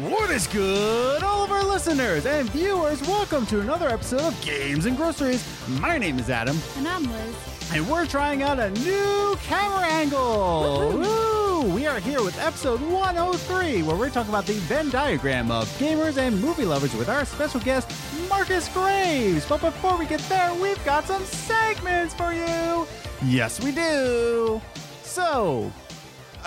What is good, all of our listeners and viewers? Welcome to another episode of Games and Groceries. My name is Adam, And I'm Liz. and we're trying out a new camera angle. Woo! We are here with episode 103, where we're talking about the Venn diagram of gamers and movie lovers with our special guest, Marcus Graves. But before we get there, we've got some segments for you. Yes, we do. So,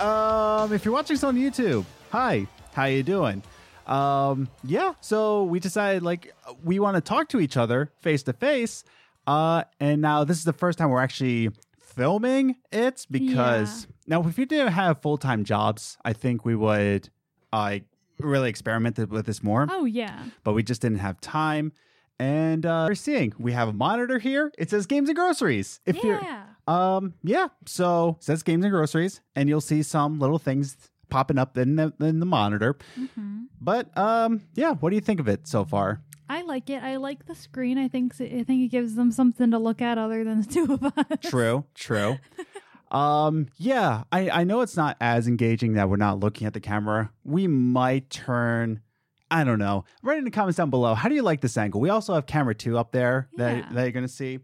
um, if you're watching this on YouTube, hi, how you doing? Um, yeah, so we decided like we want to talk to each other face to face. Uh, and now this is the first time we're actually filming it because now if you didn't have full time jobs, I think we would uh, really experiment with this more Oh, yeah. but we just didn't have time. And uh, we're seeing we have a monitor here. It says games and groceries. If you're Yeah. um yeah, so it says games and groceries, and you'll see some little things popping up in the in the monitor. hmm But um yeah, what do you think of it so far? I like it. I like the screen. I think I think it gives them something to look at other than the two of us. True, true. um yeah, I I know it's not as engaging that we're not looking at the camera. We might turn I don't know. Write in the comments down below. How do you like this angle? We also have camera two up there that, Yeah. that you're gonna see.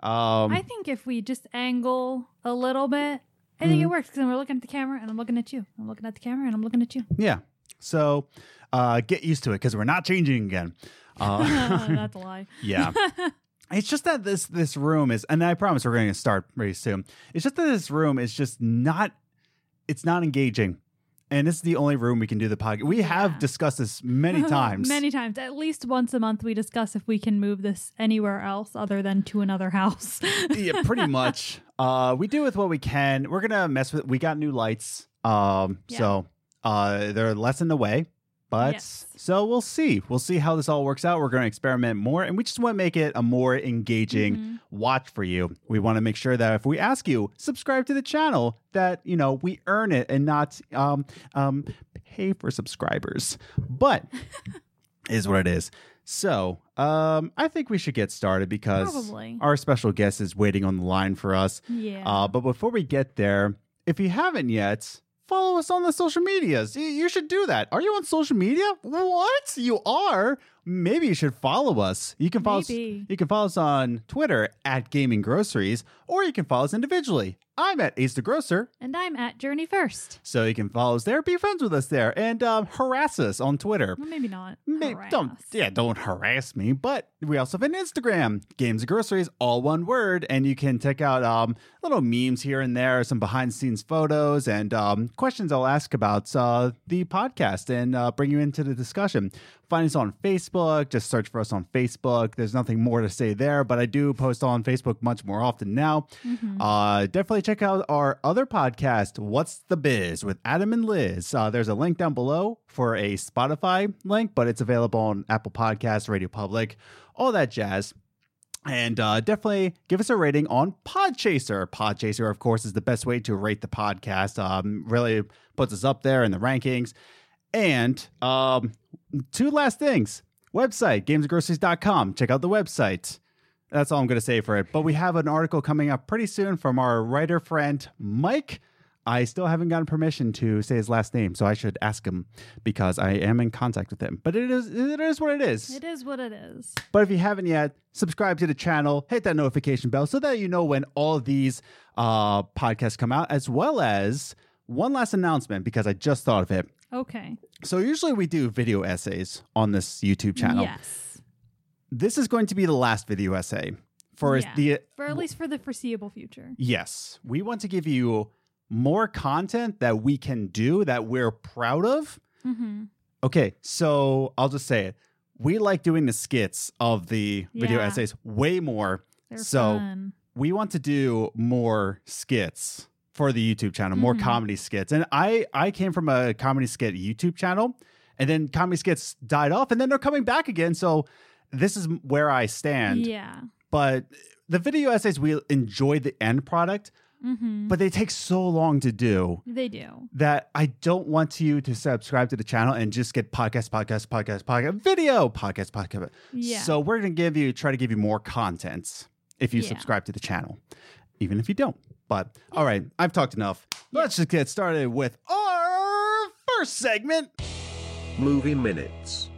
Um I think if we just angle a little bit, I think it works because we're looking at the camera and I'm looking at you. I'm looking at the camera and I'm looking at you. Yeah. So uh, get used to it because we're not changing again. Uh, That's a lie. yeah. It's just that this this room is, and I promise we're going to start pretty soon. It's just that this room is just not. It's not engaging, and this is the only room we can do the podcast. We have Yeah. discussed this many times. Many times. At least once a month, we discuss if we can move this anywhere else other than to another house. yeah, pretty much. Uh, we do with what we can. We're gonna mess with. We got new lights. Um, Yeah. so uh, they're less in the way. But Yes. so we'll see. We'll see how this all works out. We're going to experiment more, and we just want to make it a more engaging Mhm. watch for you. We want to make sure that if we ask you subscribe to the channel, that you know we earn it and not um um pay for subscribers. But is what it is. So um, I think we should get started because Probably. our special guest is waiting on the line for us. Yeah. Uh, but before we get there, if you haven't yet, follow us on the social medias. You, should do that. Are you on social media? What? You are? Maybe you should follow us. You can follow us, you can follow us on Twitter at Gaming Groceries, or you can follow us individually. I'm at Ace the Grocer, and I'm at Journey First. so you can follow us there, be friends with us there, and um, harass us on Twitter. Well, maybe not. May- Harass. don't yeah, don't harass me. But we also have an Instagram, Games and Groceries, all one word, and you can check out um little memes here and there, some behind the scenes photos, and um questions I'll ask about uh, the podcast and uh, bring you into the discussion. Find us on Facebook. Just search for us on Facebook. There's nothing more to say there, but I do post on Facebook much more often now. Mhm. Uh, definitely check out our other podcast, What's the Biz with Adam and Liz. Uh, there's a link down below for a Spotify link, but it's available on Apple Podcasts, Radio Public, all that jazz. And uh, definitely give us a rating on Podchaser. Podchaser, of course, is the best way to rate the podcast. Um, really puts us up there in the rankings. And um, two last things website, gamesandgroceries.com. Check out the website. That's all I'm going to say for it. But we have an article coming up pretty soon from our writer friend, Mike. I still haven't gotten permission to say his last name, so I should ask him because I am in contact with him. But it is it is what it is. It is what it is. But if you haven't yet, subscribe to the channel, hit that notification bell so that you know when all of these uh, podcasts come out, as well as one last announcement because I just thought of it. Okay. So usually we do video essays on this YouTube channel. Yes. This is going to be the last video essay for Yeah. the For at least for the foreseeable future. Yes, we want to give you more content that we can do that we're proud of. Mm-hmm. Okay, so I'll just say it. We like doing the skits of the video essays way more. They're So- fun. We want to do more skits for the YouTube channel, more Mhm. comedy skits. And I I came from a comedy skit YouTube channel, and then comedy skits died off, and then they're coming back again. So this is where I stand. Yeah. But the video essays, we enjoy the end product, Mm-hmm. but they take so long to do They do. that I don't want you to subscribe to the channel and just get podcast, podcast, podcast, podcast, video, podcast, podcast. Yeah. So we're gonna give you try to give you more content if you Yeah. subscribe to the channel, even if you don't. But all right, I've talked enough. Let's just get started with our first segment. Movie Minutes.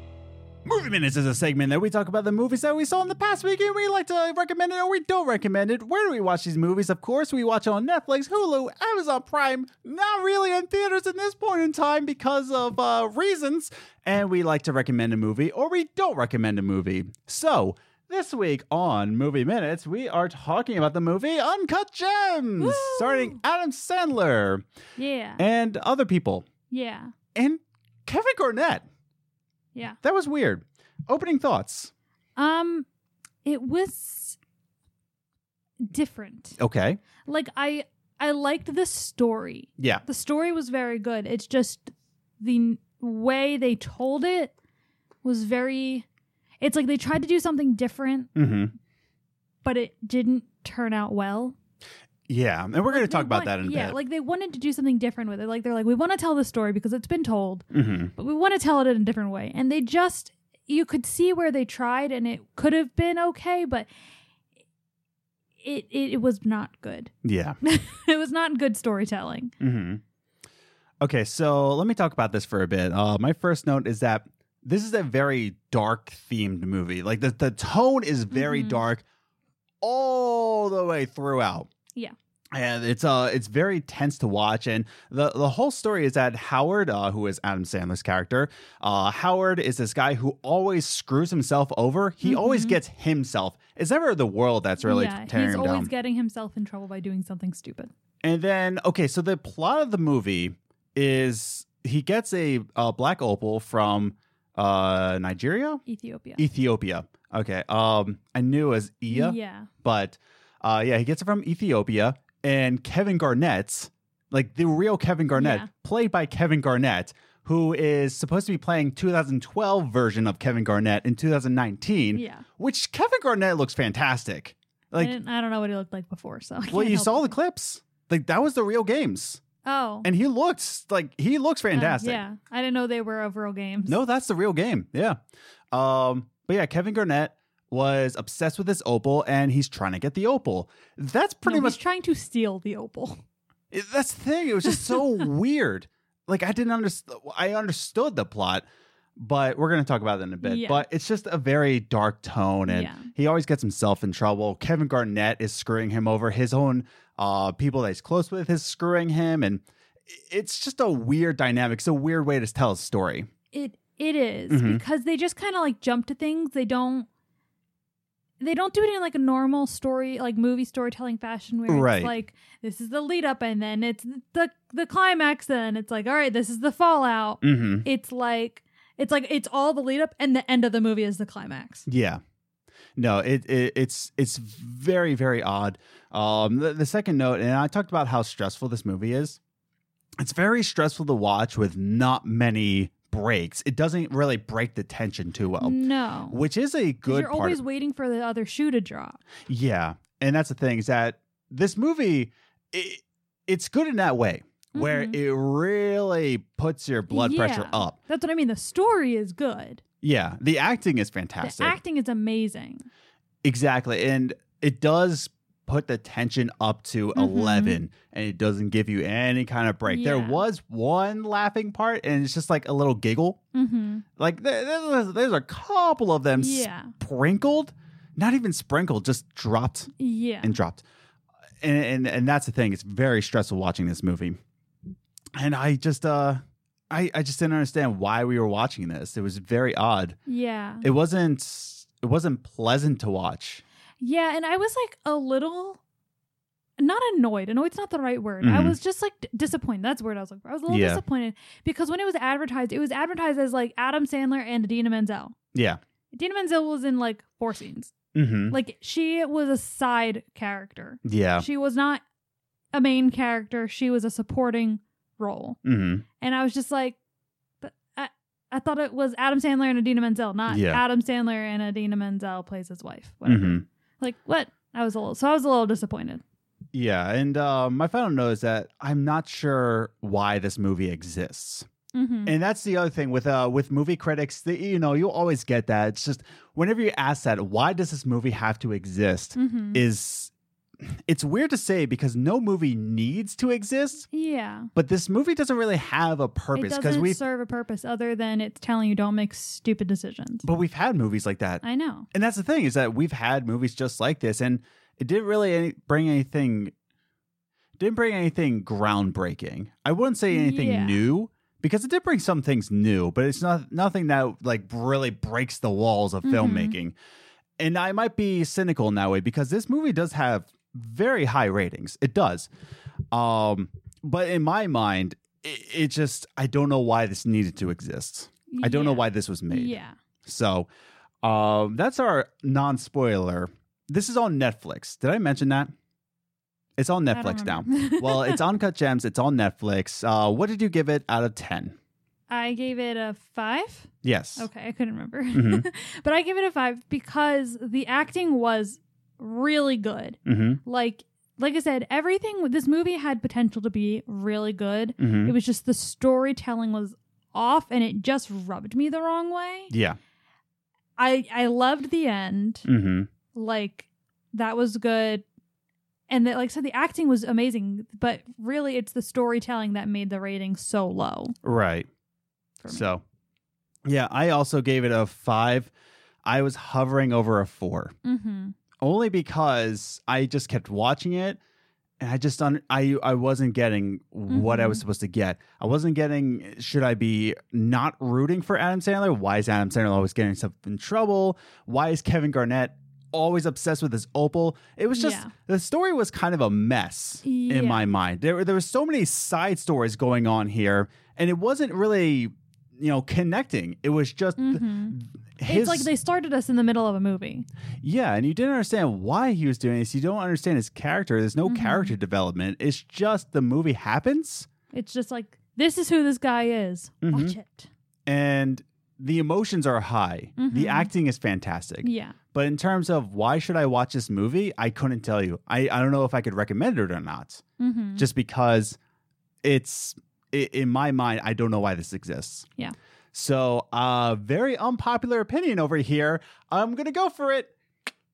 Movie Minutes is a segment that we talk about the movies that we saw in the past week and we like to recommend it or we don't recommend it. Where do we watch these movies? Of course, we watch on Netflix, Hulu, Amazon Prime, not really in theaters at this point in time because of uh, reasons. And we like to recommend a movie or we don't recommend a movie. So, this week on Movie Minutes, we are talking about the movie Uncut Gems, Woo! starring Adam Sandler Yeah. and other people. yeah. And Kevin Garnett. Yeah. That was weird. Opening thoughts. Um it was different. Okay. Like I I liked the story. Yeah. The story was very good. It's just the way they told it was very it's like they tried to do something different, Mm-hmm. but it didn't turn out well. Yeah. And we're going to talk they about want- that in a yeah, bit. like they wanted to do something different with it. Like they're like, we want to tell the story because it's been told, mm-hmm. but we want to tell it in a different way. And they just you could see where they tried and it could have been okay, but it it, it was not good. Yeah. it was not good storytelling. Mm-hmm. Okay. So let me talk about this for a bit. Uh, my first note is that this is a very dark themed movie. Like the, the tone is very Mhm. dark all the way throughout. Yeah. And it's uh it's very tense to watch, and the the whole story is that Howard, uh, who is Adam Sandler's character, uh, Howard is this guy who always screws himself over. He always Mhm. gets himself. It's never the world that's really yeah, tearing he's him always down. getting himself in trouble by doing something stupid. And then, okay, so the plot of the movie is he gets a, uh black opal from uh, Nigeria, Ethiopia. Ethiopia. Okay, um, I knew it was Iya, Yeah. but uh, yeah, he gets it from Ethiopia. And Kevin Garnett's like the real Kevin Garnett, Yeah. played by Kevin Garnett, who is supposed to be playing 2012 version of Kevin Garnett in 2019, Yeah. which Kevin Garnett looks fantastic. Like, didn't- I don't know what he looked like before, so I well, you saw the clips. Like that was the real games. Oh. and he looks like he looks uh, fantastic. yeah. I didn't know they were of real games. No, that's the real game. Yeah. Um, but yeah, Kevin Garnett was obsessed with this opal and he's trying to get the opal. That's pretty No, much he's trying to steal the opal. it- that's the thing. It was just so weird. Like I didn't understand I understood the plot, but we're going to talk about that in a bit. Yeah. But it's just a very dark tone and Yeah. he always gets himself in trouble. Kevin Garnett is screwing him over. His own uh people that he's close with is screwing him and it's just a weird dynamic. It's a weird way to tell a story. It it is, Mhm. because they just kind of like jump to things. They don't they don't do it in like a normal story like movie storytelling fashion where Right. it's like this is the lead up and then it's the the climax then it's like all right this is the fallout. Mm-hmm. It's like it's like it's all the lead up and the end of the movie is the climax. Yeah. No, it, it it's it's very very odd. Um, the, the second note, and I talked about how stressful this movie is. It's very stressful to watch with not many breaks. It doesn't really break the tension too well, no. which is a good you're always of- waiting for the other shoe to drop. yeah, and that's the thing is that this movie, it, it's good in that way where Mhm. it really puts your blood pressure up. That's what I mean. The story is good. Yeah, the acting is fantastic. The acting is amazing. Exactly. And it does put the tension up to Mhm. 11 and it doesn't give you any kind of break. There was one laughing part and it's just like a little giggle. hmm Like there's, there's a couple of them Yeah. sprinkled, not even sprinkled, just dropped Yeah. and dropped. And, and and that's the thing. It's very stressful watching this movie. And I just uh I, I just didn't understand why we were watching this. It was very odd. yeah. It wasn't it wasn't pleasant to watch. Yeah, and I was like a little not annoyed. Annoyed's not the right word. I Mhm. was just like d- disappointed. That's the word I was looking for. I was a little Yeah. disappointed because when it was advertised, it was advertised as like Adam Sandler and Idina Menzel. Yeah. Idina Menzel was in like four scenes. Mm-hmm. Like she was a side character. Yeah. She was not a main character. She was a supporting role. Mm-hmm. And I was just like, I, I thought it was Adam Sandler and Idina Menzel, not Yeah. Adam Sandler and Idina Menzel plays his wife. Mm-hmm. Like what? I was a little so I was a little disappointed. Yeah. And uh, my final note is that I'm not sure why this movie exists. Mm-hmm. And that's the other thing with uh with movie critics, that you know, you always get that. It's just whenever you ask that, why does this movie have to exist? Mm-hmm. Is it's weird to say because no movie needs to exist, Yeah. but this movie doesn't really have a purpose because we've serve a purpose other than it's telling you don't make stupid decisions. but we've had movies like that. I know. And that's the thing is that we've had movies just like this and it didn't really any, bring anything didn't bring anything groundbreaking. I wouldn't say anything Yeah. new because it did bring some things new, but it's not nothing that like really breaks the walls of Mhm. filmmaking. And I might be cynical in that way because this movie does have very high ratings. It does. Um but in my mind it, it just I don't know why this needed to exist. I don't know why this was made. Yeah. So, um, that's our non spoiler. This is on Netflix. Did I mention that? It's on Netflix now. well, it's Uncut Gems. It's on Netflix. Uh, what did you give it out of 10? I gave it a five. Yes. Okay, I couldn't remember. Mhm. but I gave it a five because the acting was really good. Mm-hmm. Like like I said, everything this movie had potential to be really good. Mm-hmm. It was just the storytelling was off and it just rubbed me the wrong way. Yeah. I I loved the end. Mm-hmm. Like that was good. And that, like I said, the acting was amazing, but really it's the storytelling that made the rating so low. Right. So, yeah, I also gave it a five. I was hovering over a four. Mm-hmm. Only because I just kept watching it and I just un- I I wasn't getting what I was Mhm. supposed to get. I wasn't getting should I be not rooting for Adam Sandler? Why is Adam Sandler always getting himself in trouble? Why is Kevin Garnett always obsessed with his opal? It was just Yeah. the story was kind of a mess Yeah. in my mind. There were- there were so many side stories going on here and it wasn't really you know connecting. It was just Mm-hmm. His It's like they started us in the middle of a movie. yeah, and you didn't understand why he was doing this. You don't understand his character. There's no Mhm. character development. It's just the movie happens It's just like this is who this guy is. Mhm. Watch it. and the emotions are high. The Mhm. acting is fantastic. Yeah. But in terms of why should I watch this movie, I couldn't tell you. I, I don't know if I could recommend it or not. Mm-hmm. Just because it's i in my mind, I don't know why this exists. Yeah. So, uh, very unpopular opinion over here. I'm gonna go for it.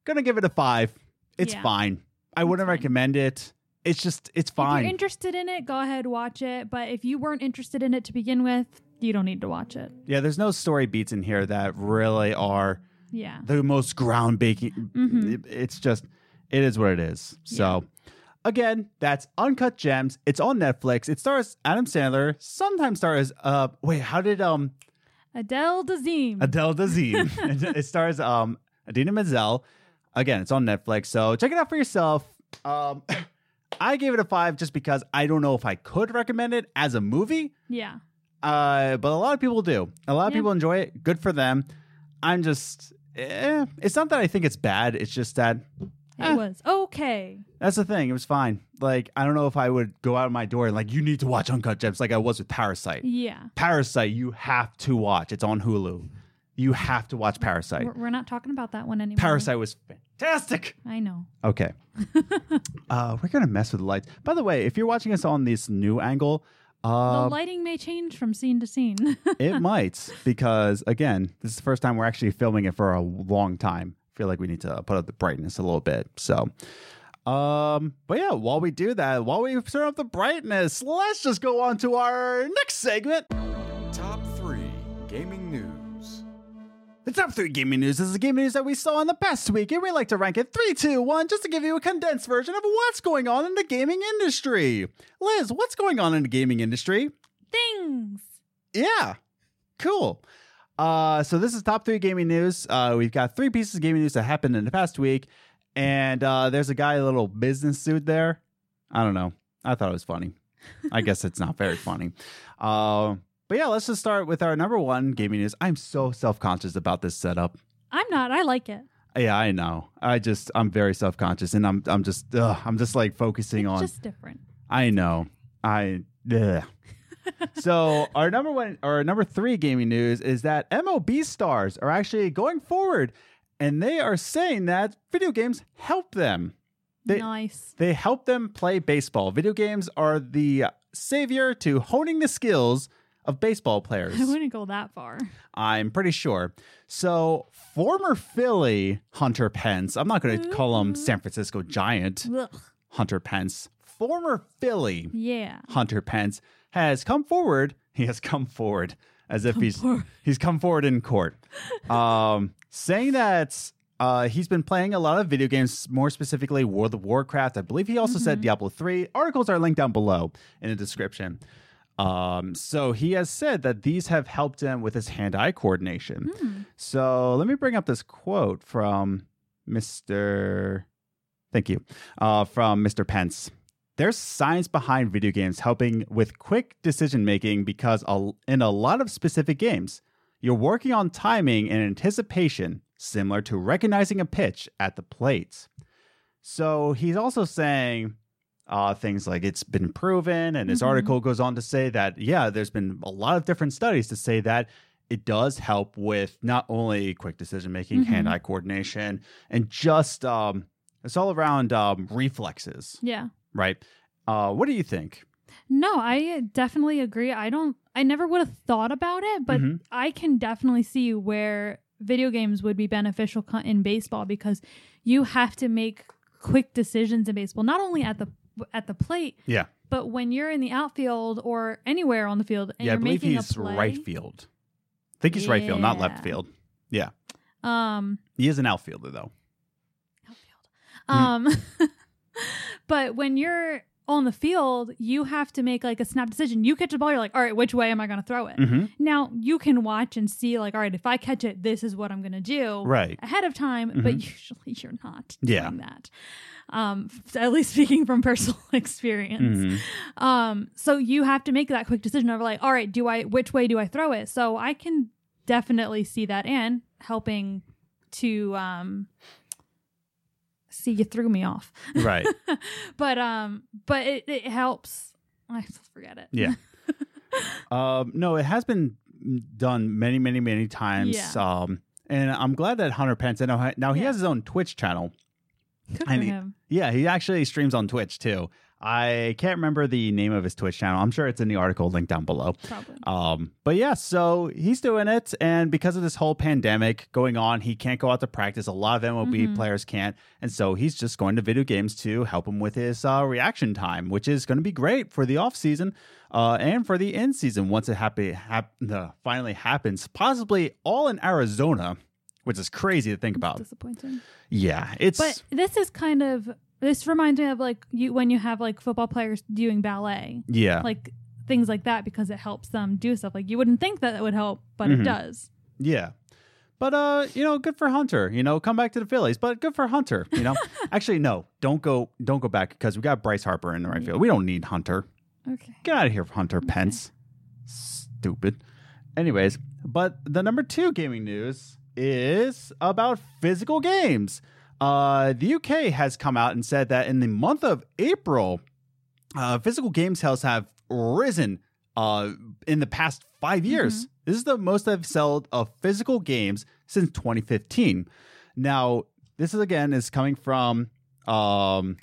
Gonna give it a five. It's Yeah. fine. I wouldn't fine. recommend it. It's just it's fine. If you're interested in it, go ahead watch it. But if you weren't interested in it to begin with, you don't need to watch it. yeah, there's no story beats in here that really are Yeah. the most groundbreaking. Mhm. It's just it is what it is. So. Again, that's Uncut Gems. It's on Netflix. It stars Adam Sandler. Sometimes stars uh wait, how did um Adele Dazeem. Adele Dazeem. it, stars um Idina Menzel. Again, it's on Netflix, so check it out for yourself. Um, I gave it a five just because I don't know if I could recommend it as a movie. yeah. Uh, but a lot of people do. A lot of Yeah. people enjoy it. Good for them. I'm just, eh, it's not that I think it's bad. It's just that It Eh. was okay. that's the thing. It was fine. Like I don't know if I would go out of my door and like you need to watch Uncut Gems like I was with Parasite. Yeah. Parasite, you have to watch. It's on Hulu. You have to watch Parasite. We're, we're not talking about that one anymore. Parasite was fantastic. I know. Okay. uh, we're gonna mess with the lights. By the way, if you're watching us on this new angle, uh, the lighting may change from scene to scene. it might because again, this is the first time we're actually filming it for a long time. I feel like we need to put up the brightness a little bit. So, um, but yeah, while we do that, while we turn up the brightness, let's just go on to our next segment. Top 3 Gaming News. The top three gaming news is the gaming news that we saw in the past week, and we like to rank it three, two, one, just to give you a condensed version of what's going on in the gaming industry. Liz, what's going on in the gaming industry? Things. Yeah, cool. Uh, so this is top three gaming news. Uh, we've got three pieces of gaming news that happened in the past week, and uh, there's a guy in a little business suit there. I don't know. I thought it was funny. I guess it's not very funny. Uh, but yeah, let's just start with our number one gaming news. I'm so self conscious about this setup. I'm not. I like it. Yeah, I know. I just I'm very self conscious, and I'm I'm just ugh, I'm just like focusing It's on. just different. I know. I. Ugh. So our number one or number three gaming news is that MLB stars are actually going forward, and they are saying that video games help them. They nice. they help them play baseball. Video games are the savior to honing the skills of baseball players. I wouldn't go that far. I'm pretty sure. So, former Philly Hunter Pence, I'm not going to call him San Francisco Giant Ugh. Hunter Pence, former Philly Yeah. Hunter Pence has come forward. He has come forward as if he's forward. he's come forward in court, um, saying that uh, he's been playing a lot of video games, more specifically World of Warcraft. I believe he also said Diablo three. Articles are linked down below in the description. Um, so he has said that these have helped him with his hand-eye coordination. So let me bring up this quote from Mr. Thank you. Uh, from Mr. Pence. There's science behind video games helping with quick decision making because in a lot of specific games, you're working on timing and anticipation, similar to recognizing a pitch at the plate. So he's also saying uh, things like it's been proven, and his Mhm. article goes on to say that, yeah, there's been a lot of different studies to say that it does help with not only quick decision making, Mhm. hand eye coordination, and just um, it's all around um, reflexes, Yeah. Right? Uh, what do you think? No, I definitely agree. I don't I never would have thought about it, but Mhm. I can definitely see where video games would be beneficial in baseball because you have to make quick decisions in baseball, not only at the at the plate, Yeah, but when you're in the outfield or anywhere on the field and yeah, I believe making he's play. right field. I think he's right field, not left field. Yeah, Um he is an outfielder though. outfield. Um but when you're on the field, you have to make like a snap decision. You catch the ball, you're like, all right, which way am I going to throw it? hmm Now you can watch and see, like, all right, if I catch it, this is what I'm going to do Right. ahead of time. But usually you're not Yeah. doing that. Um, at least speaking from personal experience. Mhm. Um, so you have to make that quick decision of like, all right, do I which way do I throw it? So I can definitely see that and helping to um see you threw me off. Right. but um but it, it helps. I forget it. Yeah. um, no, it has been done many, many, many times. Yeah. Um, and I'm glad that Hunter Pence. I know now he Yeah. has his own Twitch channel. Good I for need- him. Yeah, he actually streams on Twitch too. I can't remember the name of his Twitch channel. I'm sure it's in the article linked down below. Probably. Um, but yeah, so he's doing it, and because of this whole pandemic going on, he can't go out to practice. A lot of MLB Mhm. players can't, and so he's just going to video games to help him with his uh, reaction time, which is going to be great for the off season uh, and for the in season once it happy hap- uh, finally happens. Possibly all in Arizona, which is crazy to think about. Disappointing. Yeah, it's But this is kind of this reminds me of like you when you have like football players doing ballet, yeah, like things like that, because it helps them do stuff. Like you wouldn't think that it would help, but Mhm. it does. Yeah. But uh, you know, good for Hunter. You know, come back to the Phillies, but good for Hunter. You know, actually, no, don't go, don't go back because we got Bryce Harper in the right field. We don't need Hunter. Okay. Get out of here, Hunter Pence. Stupid. Anyways, but the number two gaming news is about physical games. Uh, the UK has come out and said that in the month of April, uh, physical game sales have risen uh, in the past five years. This is the most they've sold of physical games since 2015. Now, this is again is coming from um,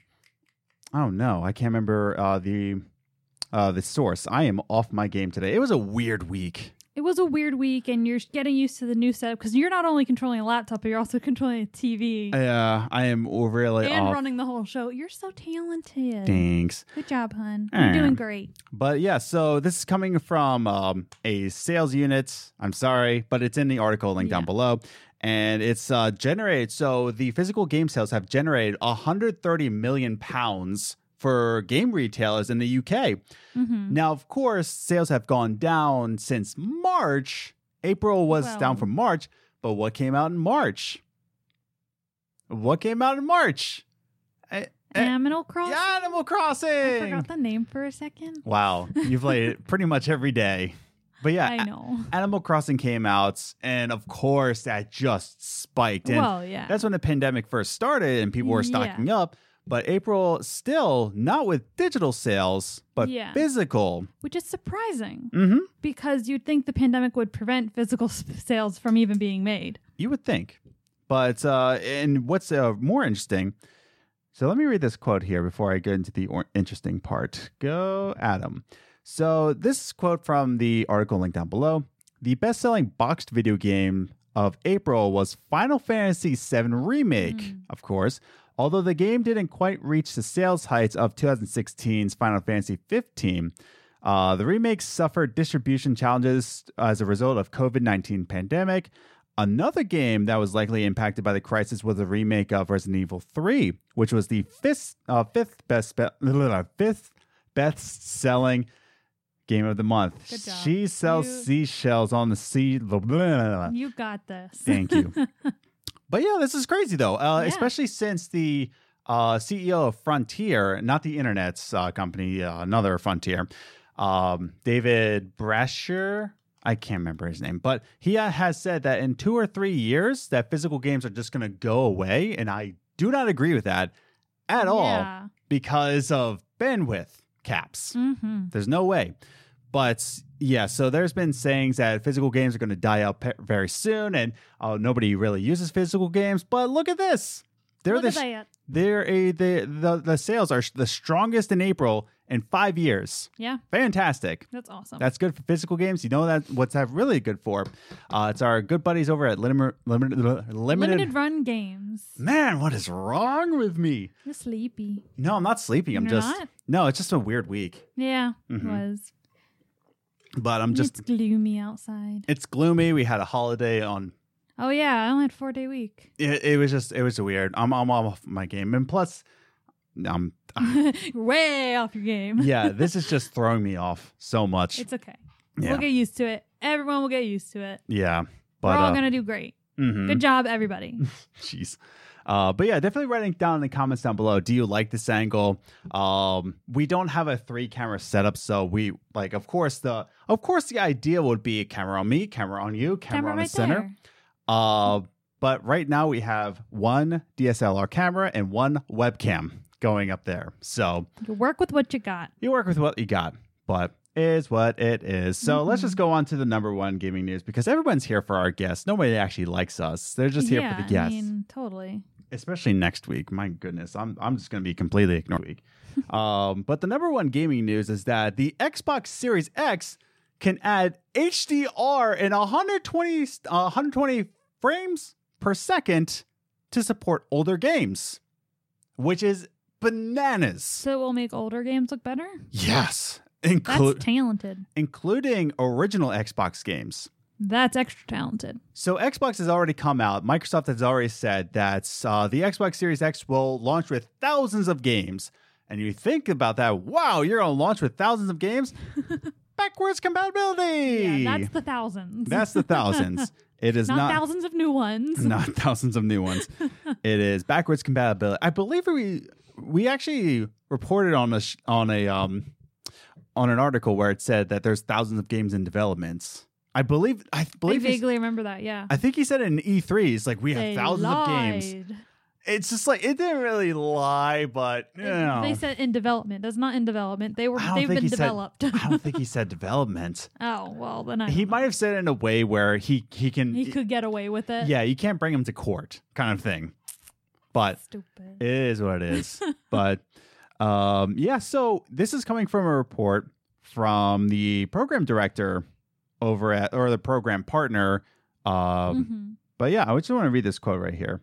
I don't know. I can't remember uh, the uh, the source. I am off my game today. It was a weird week. It was a weird week, and you're getting used to the new setup because you're not only controlling a laptop, but you're also controlling a TV Yeah, I am really and off. running the whole show. You're so talented. Thanks. Good job, hun. Eh. You're doing great. But yeah, so this is coming from um, a sales unit. I'm sorry, but it's in the article link down below. And it's uh, generated, so the physical game sales have generated 130 million pounds for game retailers in the UK. hmm Now, of course, sales have gone down since March. April was Well- down from March, but what came out in March? What came out in March? Animal Crossing. Animal Crossing. I forgot the name for a second. Wow, you play it pretty much every day. But yeah, I know. A- Animal Crossing came out, and of course, that just spiked. And Well, yeah. that's when the pandemic first started, and people were Yeah. stocking up. But April still not with digital sales, but Yeah. physical. which is surprising Mm-hmm. because you'd think the pandemic would prevent physical s- sales from even being made. You would think. But uh, and what's uh, more interesting? So let me read this quote here before I get into the or- interesting part. Go, Adam. So this quote from the article linked down below. The best-selling boxed video game of April was Final Fantasy VII Remake, of course. Although the game didn't quite reach the sales heights of 2016's Final Fantasy 15, uh, the remake suffered distribution challenges as a result of COVID-19 pandemic. Another game that was likely impacted by the crisis was the remake of Resident Evil 3, which was the fifth, uh, fifth best be- fifth best selling game of the month. She sells You- seashells on the sea. blah, blah, blah. You got this. Thank you. but yeah, this is crazy though, uh, Yeah. especially since the uh, CEO of Frontier, not the internet's uh, company, uh, another Frontier, um, David Brasher. I can't remember his name, but he uh, has said that in two or three years, that physical games are just going to go away, and I do not agree with that at all because of bandwidth caps. Mm-hmm. There's no way. But yeah, so there's been sayings that physical games are going to die out pe- very soon, and uh, nobody really uses physical games. But look at this. They're Look the sh- they're a the, the the sales are the strongest in April in five years. Yeah, Fantastic. that's awesome. That's good for physical games. You know that what's that really good for? Uh, it's our good buddies over at Limited Limited Limited. Limited run games. Man, what is wrong with me? You're sleepy. No, I'm not sleepy. I'm You're just not? no. It's just a weird week. Yeah, Mhm. it was. But I'm just it's gloomy outside. it's gloomy. We had a holiday on Oh yeah, I only had four day week. it, it was just it was weird. I'm I'm off my game, and plus, I'm. Way off your game. yeah, this is just throwing me off so much. It's okay. yeah, We'll get used to it. Everyone will get used to it. yeah, but We're all uh, gonna do great. mhm, Good job, everybody. jeez. Uh, but yeah, definitely writing down in the comments down below. Do you like this angle? Um, we don't have a three camera setup, so we like, of course, the of course the idea would be a camera on me, camera on you, camera, Camera on right the center. Uh, but right now we have one DSLR camera and one webcam going up there. So You work with what you got. you work with what you got, but is what it is. So let's Mm-hmm. just go on to the number one gaming news because everyone's here for our guests. Nobody actually likes us. They're just here yeah, for the guests, I mean, totally. Especially next week. My goodness, I'm I'm just going to be completely ignored. Week. um, but the number one gaming news is that the Xbox Series X can add HDR in 120 uh, 120 frames per second to support older games, which is bananas. So it will make older games look better. Yes, That's include talented. including original Xbox games. That's extra talented. So Xbox has already come out. Microsoft has already said that uh, the Xbox Series X will launch with thousands of games. And you think about that, wow, you're going to launch with thousands of games? Backwards compatibility. Yeah, that's the thousands. That's the thousands. It is not, not, thousands of new ones. not thousands of new ones. it is backwards compatibility. I believe we we actually reported on a on a um on an article where it said that there's thousands of games in developments. I believe I I believe he's- vaguely remember that. Yeah. I think he said in E3, it's like we have They thousands of games. It's just like it didn't really lie, but you know, They said in development. That's not in development. They were. They've been he said- developed. I don't think he said development. oh well, then I. He don't might know. have said it in a way where he he can He could get away with it. yeah, you can't bring him to court kind of thing. But Stupid. it is what it is. but um yeah, so this is coming from a report from the program director over at or the program partner um Mhm. But yeah, I just want to read this quote right here.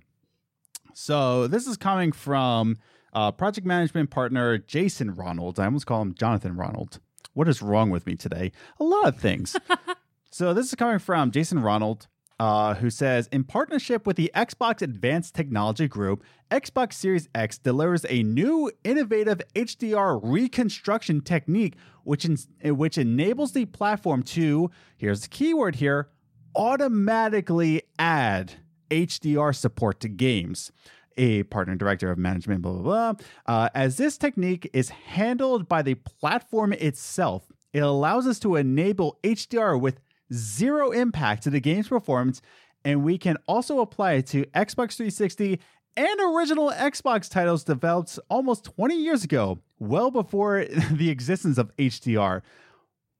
So this is coming from uh, project management partner Jason Ronald. I almost call him Jonathan Ronald. What is wrong with me today? A lot of things. so this is coming from Jason Ronald, uh, who says, in partnership with the Xbox Advanced Technology Group, Xbox Series X delivers a new innovative HDR reconstruction technique, which en- which enables the platform to here's the keyword here automatically add HDR support to games. A partner director of management, blah, blah, blah. Uh, as this technique is handled by the platform itself, it allows us to enable HDR with zero impact to the game's performance, and we can also apply it to Xbox 360 and original Xbox titles developed almost 20 years ago, well before the existence of HDR.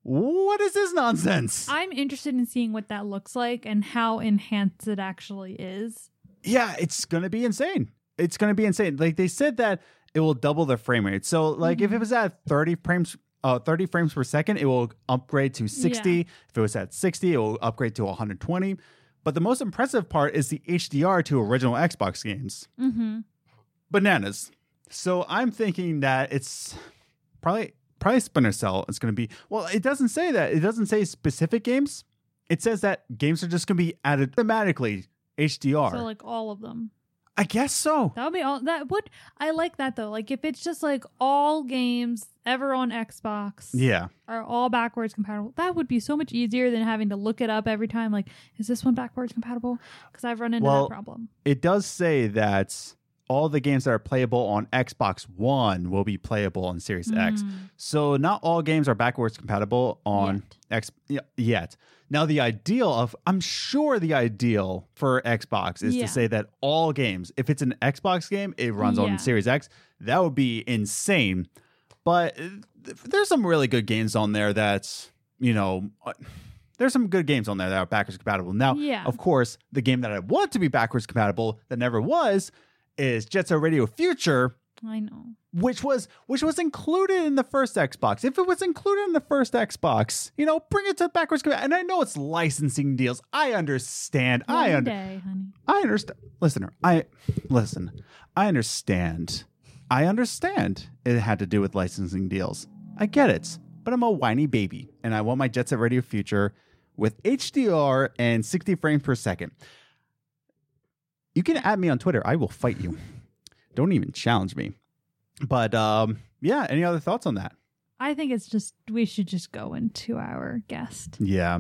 What is this nonsense? I'm interested in seeing what that looks like and how enhanced it actually is. yeah, it's gonna be insane. It's gonna be insane. Like they said that it will double the frame rate. So like if it was at 30 frames uh, 30 frames per second, it will upgrade to 60. Yeah. If it was at 60, it will upgrade to 120. But the most impressive part is the HDR to original Xbox games. Mm-hmm. Bananas. So I'm thinking that it's probably probably Splinter Cell is going to be. Well, it doesn't say that. It doesn't say specific games. It says that games are just going to be added automatically HDR. So like all of them. I guess so. That would be all. That would I like that though. Like if it's just like all games ever on Xbox Yeah. are all backwards compatible. That would be so much easier than having to look it up every time. Like, is this one backwards compatible? Because I've run into Well, that problem. It does say that all the games that are playable on Xbox One will be playable on Series X. Mm, So not all games are backwards compatible on X y- yet. Now the ideal of I'm sure the ideal for Xbox is Yeah. to say that all games, if it's an Xbox game, it runs Yeah. on Series X. That would be insane. But uh, there's some really good games on there that's, you know, uh, there's some good games on there that are backwards compatible. Now, Yeah. of course, the game that I want to be backwards compatible that never was is Jet Set Radio Future, I know. which was which was included in the first Xbox. If it was included in the first Xbox, you know, bring it to backwards. And I know it's licensing deals. I understand. I One day, honey. I understand. Listener, I listen. I understand. I understand. It had to do with licensing deals. I get it. But I'm a whiny baby, and I want my Jet Set Radio Future with HDR and 60 frames per second. You can add me on Twitter. I will fight you. Don't even challenge me. But um, yeah. Any other thoughts on that? I think it's just we should just go into our guest. Yeah.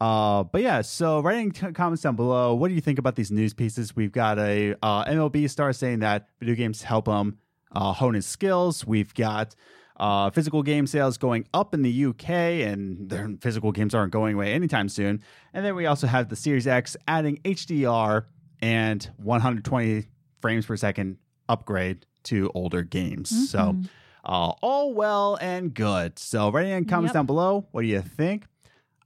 Uh, but yeah, so writing t- comments down below. What do you think about these news pieces? We've got a uh, MLB star saying that video games help him uh, hone his skills. We've got uh, physical game sales going up in the UK, and their physical games aren't going away anytime soon. And then we also have the Series X adding HDR and 120 frames per second upgrade to older games. So Mhm. uh, all well and good. So write in comments Yep. down below. What do you think?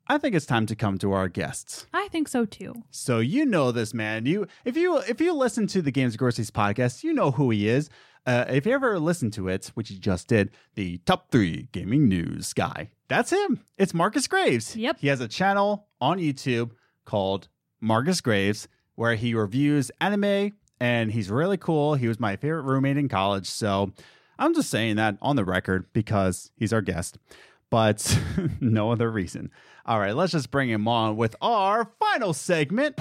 I think it's time to come to our guests. I think so too. So you know this man. You if you if you listen to the Games Groceries podcast, you know who he is. Uh, if you ever listen to it, which you just did, the top three gaming news guy. That's him. It's Marcus Graves. Yep. He has a channel on YouTube called Marcus Graves where he reviews anime and he's really cool. He was my favorite roommate in college. So I'm just saying that on the record because he's our guest, but no other reason. All right, let's just bring him on with our final segment.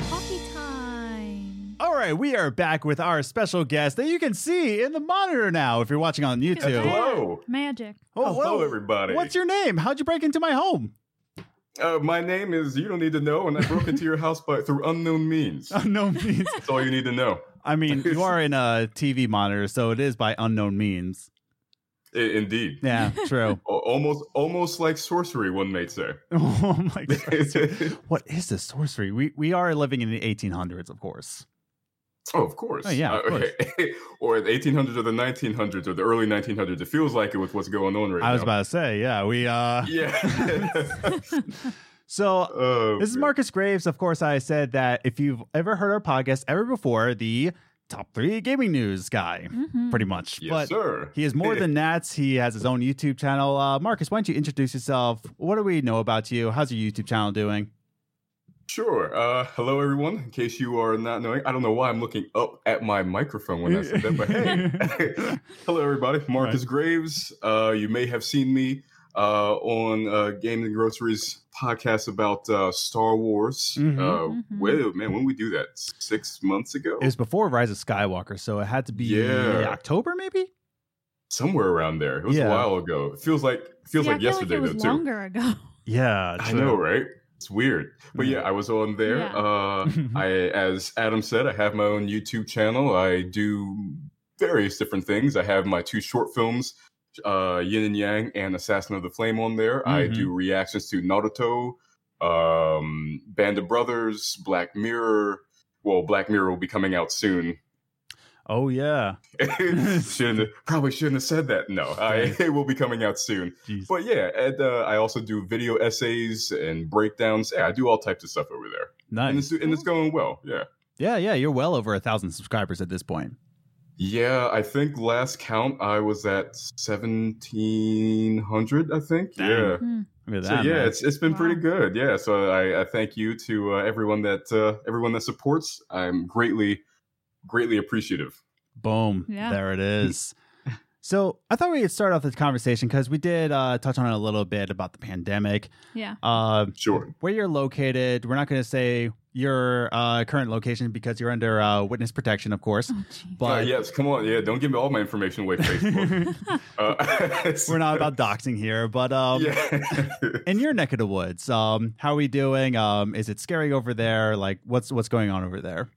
Coffee time. All right, we are back with our special guest that you can see in the monitor now if you're watching on YouTube. Hello. Magic. Oh, Hello, well, everybody. What's your name? How'd you break into my home? Uh, my name is. You don't need to know, and I broke into your house by through unknown means. Unknown means. That's all you need to know. I mean, you are in a TV monitor, so it is by unknown means. I- indeed. Yeah, true. Al- Almost, almost like sorcery, one might say. oh my god. What is this sorcery? We we are living in the 1800s, of course. Oh, of course. Oh, yeah, of Uh, okay. or the 1800s or the 1900s or the early 1900s. It feels like it with what's going on right now. I was now. about to say, yeah, we uh Yeah. so Oh, this is. Marcus Graves. Of course, I said that if you've ever heard our podcast ever before, the top three gaming news guy, Mhm. pretty much. Yes, but sir. he is more than that. He has his own YouTube channel. Uh, Marcus, why don't you introduce yourself? What do we know about you? How's your YouTube channel doing? Sure. Uh, hello, everyone. In case you are not knowing, I don't know why I'm looking up at my microphone when I said that, but hey, hello, everybody. Marcus Graves. Uh, you may have seen me uh, on uh, Game and Groceries podcast about uh, Star Wars. Mhm. Uh, Mhm. Well, man, when we do that, six months ago, It was before Rise of Skywalker, so it had to be Yeah. October, maybe. somewhere around there. It was Yeah. a while ago. It feels like feels Yeah, like I feel yesterday like it was though, too. longer ago. Yeah, I know, right? It's weird. But yeah, I was on there. Yeah. Uh, I, as Adam said, I have my own YouTube channel. I do various different things. I have my two short films, uh, Yin and Yang and Assassin of the Flame, on there. I Mhm. do reactions to Naruto, um, Band of Brothers, Black Mirror. Well, Black Mirror will be coming out soon. Oh yeah. shouldn't have- probably shouldn't have said that. No, I, it will be coming out soon. Jeez. But yeah, and uh, I also do video essays and breakdowns. Yeah, I do all types of stuff over there, and Nice. it's and it's going well. Yeah, Yeah, yeah. You're well over a thousand subscribers at this point. Yeah, I think last count I was at seventeen hundred. I think. Dang. Yeah. Hmm. Look at So yeah, man. it's it's been pretty good. Yeah. So I, I thank you to uh, everyone that uh, everyone that supports. I'm greatly greatly appreciative. Boom. Yeah. There it is. so I thought we could start off this conversation because we did uh, touch on it a little bit about the pandemic. Yeah. Uh, Sure. where you're located, we're not going to say your uh, current location because you're under uh, witness protection, of course. Oh. But uh, yes, come on. Yeah, don't give me all my information away, Facebook. uh, we're not about doxing here. But um, yeah. in your neck of the woods, um, how are we doing? Um, is it scary over there? Like, what's what's going on over there?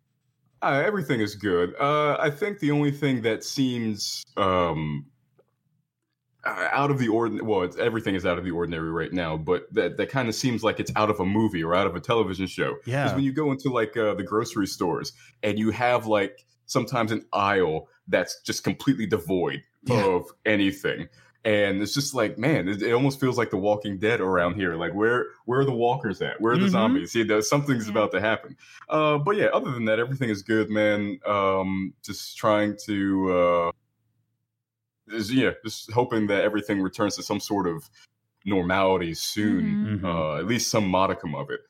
Uh, everything is good. Uh, I think the only thing that seems um, uh, out of the ordinary, well, it's, everything is out of the ordinary right now, but that, that kind of seems like it's out of a movie or out of a television show. Yeah. Because when you go into like uh, the grocery stores and you have like sometimes an aisle that's just completely devoid Yeah. of anything. And it's just like, man, it, it almost feels like The Walking Dead around here. Like, where where are the walkers at? Where are the Mhm. zombies? You know, something's Yeah. about to happen. Uh, but yeah, other than that, everything is good, man. Um, just trying to, uh, is, yeah, just hoping that everything returns to some sort of normality soon. Mhm. Uh, at least some modicum of it.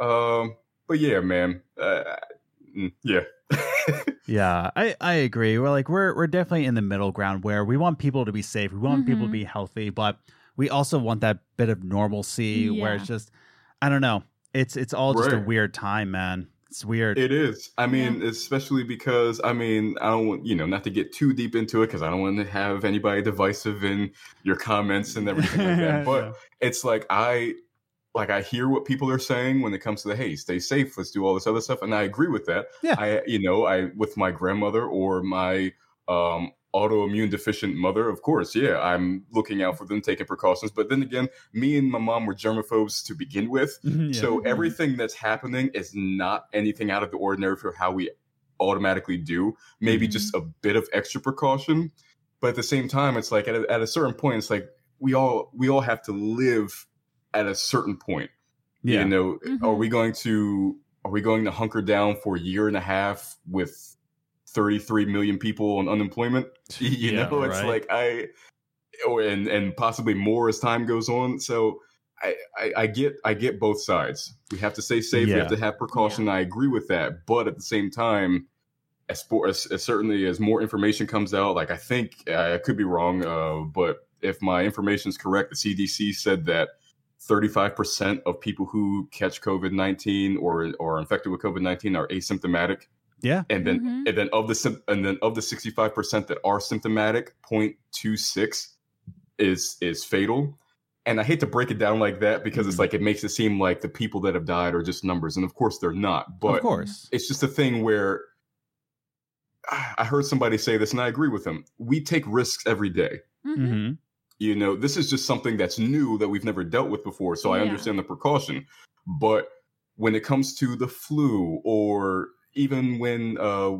Um, but yeah, man. Uh, mm, yeah. Yeah, I, I agree. We're like we're we're definitely in the middle ground where we want people to be safe, we want people to Mhm. be healthy, but we also want that bit of normalcy where it's just I don't know. It's it's all just a weird time, man. It's weird. It is. I mean, especially because I mean, I don't want you know not to get too deep into it because I don't want to have anybody divisive in your comments and everything like that. But it's like I like I hear what people are saying when it comes to the hey, stay safe, let's do all this other stuff, and I agree with that. Yeah. I you know I with my grandmother or my um autoimmune deficient mother, of course, yeah, I'm looking out for them, taking precautions. But then again, me and my mom were germaphobes to begin with. Yeah. So everything that's happening is not anything out of the ordinary for how we automatically do. Maybe Mhm. just a bit of extra precaution, but at the same time, it's like at a, at a certain point, it's like we all we all have to live at a certain point. yeah. You know, are Mhm. we going to are we going to hunker down for a year and a half with 33 million people on unemployment? You Yeah, know, it's right. like I or and and possibly more as time goes on. So I, I, I get I get both sides. We have to stay safe. We have to have precaution. I agree with that. But at the same time, as, for, as, as certainly as more information comes out, like I think I could be wrong, uh, but if my information is correct, the CDC said that 35% of people who catch COVID 19 or or are infected with COVID 19 are asymptomatic Yeah. and then Mhm. and then of the and then of the 65% that are symptomatic 0.26 is is fatal and i hate to break it down like that because it's Mhm. like it makes it seem like the people that have died are just numbers and of course they're not but of course. it's just a thing where i heard somebody say this and i agree with them we take risks every day Mhm. You know this is just something that's new that we've never dealt with before so i understand the precaution but when it comes to the flu or even when uh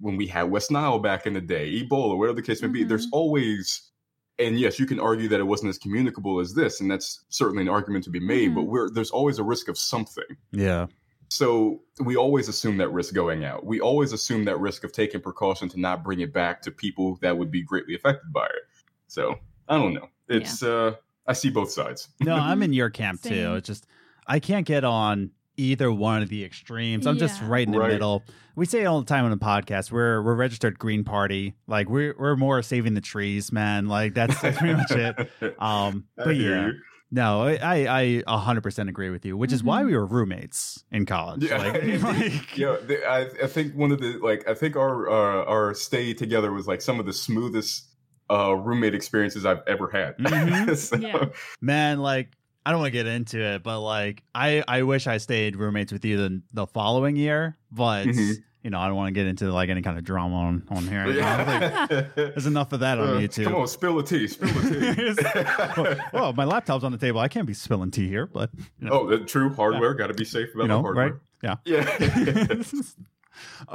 when we had west nile back in the day ebola whatever the case may be there's Mhm. always and yes you can argue that it wasn't as communicable as this and that's certainly an argument to be made but Mhm. we're there's always a risk of something Yeah. so we always assume that risk going out. We always assume that risk of taking precaution to not bring it back to people that would be greatly affected by it. So I don't know. It's uh I see both sides. No, I'm in your camp too. It's just I can't get on either one of the extremes. I'm just right in the Right. middle. We say it all the time on the podcast. We're we're registered Green Party. Like we're we're more saving the trees, man. Like that's that's pretty much it. Um, I but hear yeah, you. no, I I a hundred percent agree with you. Which is why Mhm. we were roommates in college. Yeah, Like, like- yeah. the- I, I think one of the like I think our uh, our stay together was like some of the smoothest uh, roommate experiences I've ever had. Mhm. So- Yeah. man, like I don't want to get into it, but like I I wish I stayed roommates with you the the following year, but Mhm. you know I don't want to get into like any kind of drama on on here. You know, like, Yeah. there's enough of that on Uh, YouTube. Come on, spill the tea. Spill the tea. well, my laptop's on the table. I can't be spilling tea here, but you know, Oh, that true. Hardware. Got to be safe about you know, the hardware. right? Yeah. Yeah.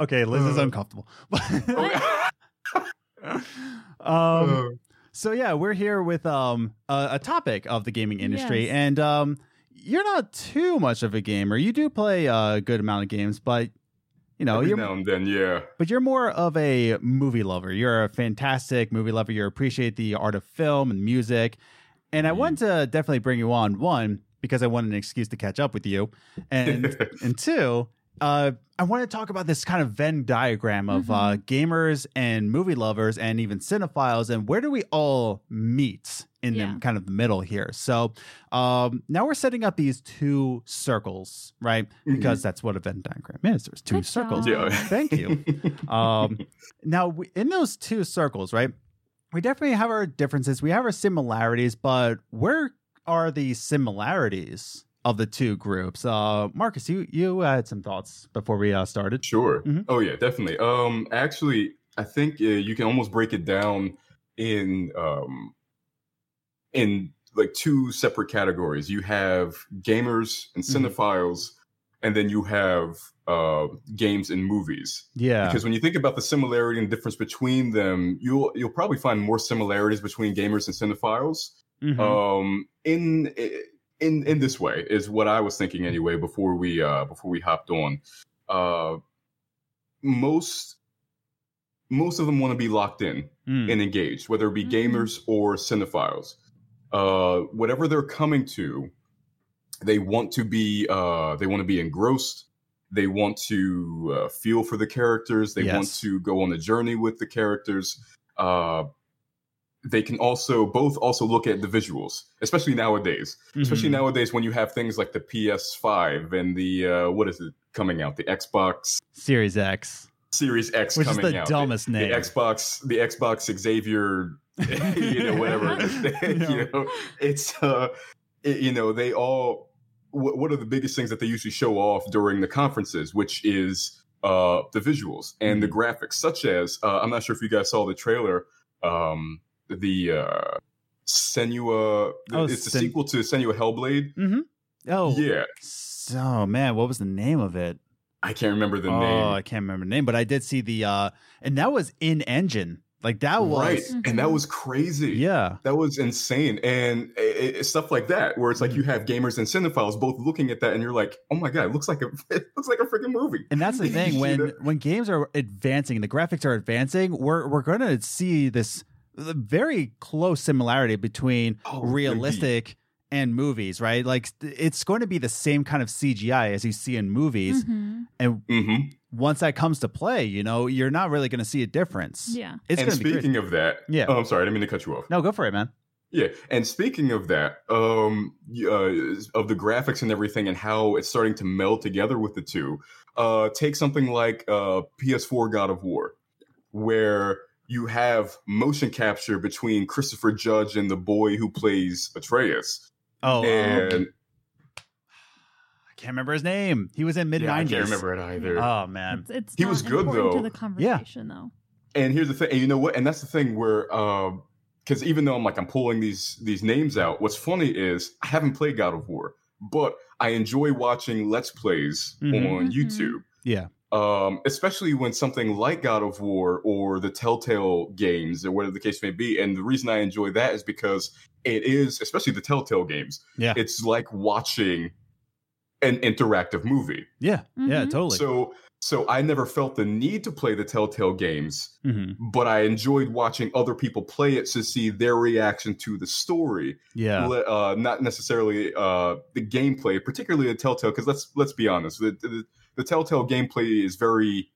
okay, Liz is Uh. uncomfortable. Um, Uh, so yeah, we're here with um a, a topic of the gaming industry, Yes. and um you're not too much of a gamer. You do play a good amount of games, but you know, Every you're now and then, yeah. but you're more of a movie lover. You're a fantastic movie lover. You appreciate the art of film and music. And I want to definitely bring you on one because I want an excuse to catch up with you, and and two, uh, I want to talk about this kind of Venn diagram of uh, gamers and movie lovers and even cinephiles, and where do we all meet in Yeah. the kind of the middle here? So um, now we're setting up these two circles, right? Because that's what a Venn diagram is. There's two Good circles. Yeah. Thank you. Um, now, we- in those two circles, right, we definitely have our differences. We have our similarities, but where are the similarities of the two groups? Uh, Marcus, you you had some thoughts before we uh, started. Sure. Mhm. Oh yeah, definitely. Um, actually, I think uh, you can almost break it down in um, in like two separate categories. You have gamers and Mhm. cinephiles, and then you have uh, games and movies. Yeah, Because when you think about the similarity and difference between them, you'll you'll probably find more similarities between gamers and cinephiles. Mhm. Um, in in in this way is what I was thinking anyway before we uh before we hopped on. Uh, most most of them want to be locked in Mm. and engaged, whether it be Mhm. gamers or cinephiles. Uh, whatever they're coming to, they want to be uh, they want to be engrossed. They want to uh, feel for the characters. They want to go on a journey with the characters. Uh, they can also both also look at the visuals, especially nowadays. Especially Mhm. nowadays when you have things like the PS5 and the uh, what is it coming out? The Xbox Series X, Series X which is the out. dumbest the, name. the Xbox, the Xbox Xavier, you know, whatever. you know, it's uh, it- you know, they all. What, what are the biggest things that they usually show off during the conferences? Which is uh, the visuals and the Mm-hmm. graphics, such as uh, I'm not sure if you guys saw the trailer. Um, the uh, Senua, Oh, it's a sequel to Senua Hellblade. oh, Yeah, So man, what was the name of it? I can't remember the oh, name. I can't remember the name, but I did see the uh, and that was in engine. Like that was right, and that Mhm. was crazy. yeah. That was insane, and it, it- stuff like that, where it's like you have gamers and cinephiles both looking at that, and you're like, "Oh my god, it looks like a it looks like a freaking movie." And that's the thing when when games are advancing, and the graphics are advancing, we're we're going to see this very close similarity between Oh, realistic and movies, right? Like it's going to be the same kind of CGI as you see in movies, Mhm. and hmm once that comes to play, you know, you're not really going to see a difference. Yeah. It's And going to be speaking of that, Yeah. Oh, I'm sorry, I didn't mean to cut you off. No, go for it, man. Yeah, and speaking of that, um, y- uh, of the graphics and everything, and how it's starting to meld together with the two. Uh, take something like uh, PS4 God of War, where you have motion capture between Christopher Judge and the boy who plays Atreus, Oh, um, and I can't remember his name. He was in mid yeah, I can't remember it either. Oh man, It's, it's He not was good, though. to the conversation though. and here's the thing and you know what and that's the thing where because even though i'm like i'm pulling these these names out what's funny is i haven't played god of war but i enjoy watching let's plays Mhm. on Mhm. youtube yeah, um, especially when something like god of war or the telltale games or whatever the case may be and the reason i enjoy that is because it is especially the telltale games Yeah. it's like watching an interactive movie yeah, yeah, Mhm. totally. so so i never felt the need to play the telltale games Mhm. but I enjoyed watching other people play it to see their reaction to the story, Yeah, Le- uh, not necessarily uh, the gameplay, particularly the Telltale. Because let's let's be honest, the, the the Telltale gameplay is very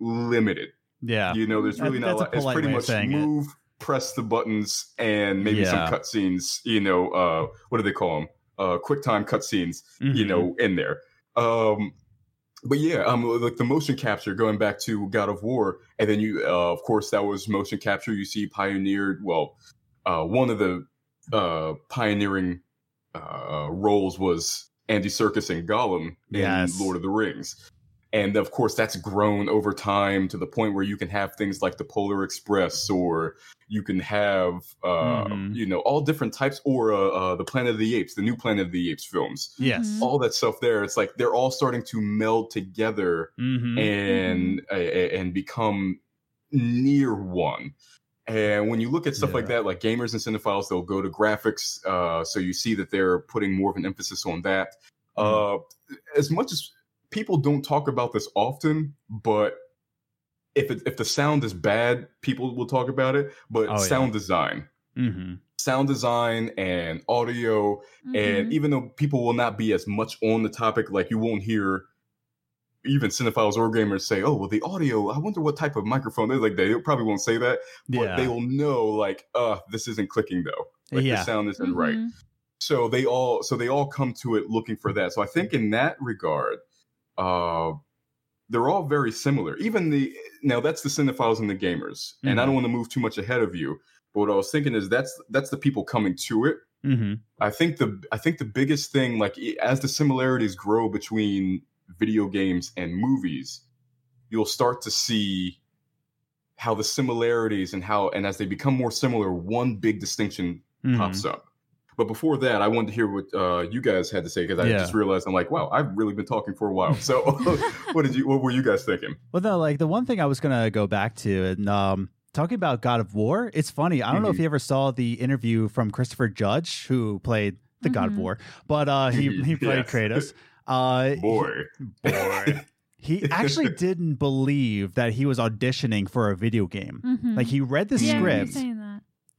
limited. yeah. You know, there's That- really not. A lot. It's pretty much saying it. move, press the buttons, and maybe Yeah. some cutscenes. You know, uh, what do they call them? Uh, quick time cutscenes. You Mhm. know, in there. Um, but yeah, um, like the motion capture going back to God of War, and then you, uh, of course, that was motion capture. You see, pioneered. Well, uh, one of the uh, pioneering uh, roles was Andy Serkis and Gollum in Yes. Lord of the Rings, and of course, that's grown over time to the point where you can have things like the Polar Express, or you can have, uh, Mhm. you know, all different types, or uh, uh, the Planet of the Apes, the new Planet of the Apes films Yes. Mhm. all that stuff there it's like they're all starting to meld together Mhm. and uh, and become near one and when you look at stuff like that like gamers and cinephiles they'll go to graphics uh, so you see that they're putting more of an emphasis on that Mm-hmm. uh, as much as people don't talk about this often, but if it, if the sound is bad, people will talk about it. But Oh, yeah. sound design, hmm sound design, and audio, Mhm. and even though people will not be as much on the topic, like you won't hear even cinephiles or gamers say, "Oh, well, the audio. I wonder what type of microphone." They're like they probably won't say that, but Yeah. they will know, like, "Uh, this isn't clicking though. Like Yeah. the sound isn't right." Mhm. so they all so they all come to it looking for that so i think in that regard uh they're all very similar even the now that's the cinephiles and the gamers and i Mhm. don't want to move too much ahead of you but what i was thinking is that's that's the people coming to it hmm i think the i think the biggest thing like as the similarities grow between video games and movies you'll start to see how the similarities and how and as they become more similar one big distinction Mm-hmm. pops up. But before that, I wanted to hear what uh, you guys had to say because I Yeah. just realized I'm like, wow, I've really been talking for a while. So, what did you? What were you guys thinking? Well, no, like the one thing I was gonna go back to and um talking about God of War. It's funny. I don't know if Mhm. you ever saw the interview from Christopher Judge, who played the God of Mhm. War, but uh he he played Yes. Kratos. Uh, Boy, boy. he actually didn't believe that he was auditioning for a video game. Mhm. Like he read the yeah, script.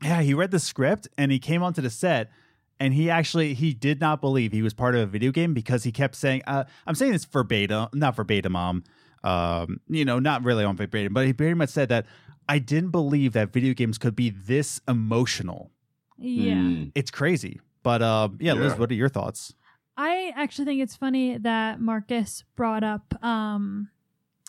Yeah, he read the script and he came onto the set and he actually he did not believe he was part of a video game because he kept saying uh, I'm saying this verbatim, not verbatim, mom. Um, you know, not really on verbatim, but he very much said that I didn't believe that video games could be this emotional. Yeah. Mm, It's crazy. But uh, yeah, Liz, what are your thoughts? I actually think it's funny that Marcus brought up um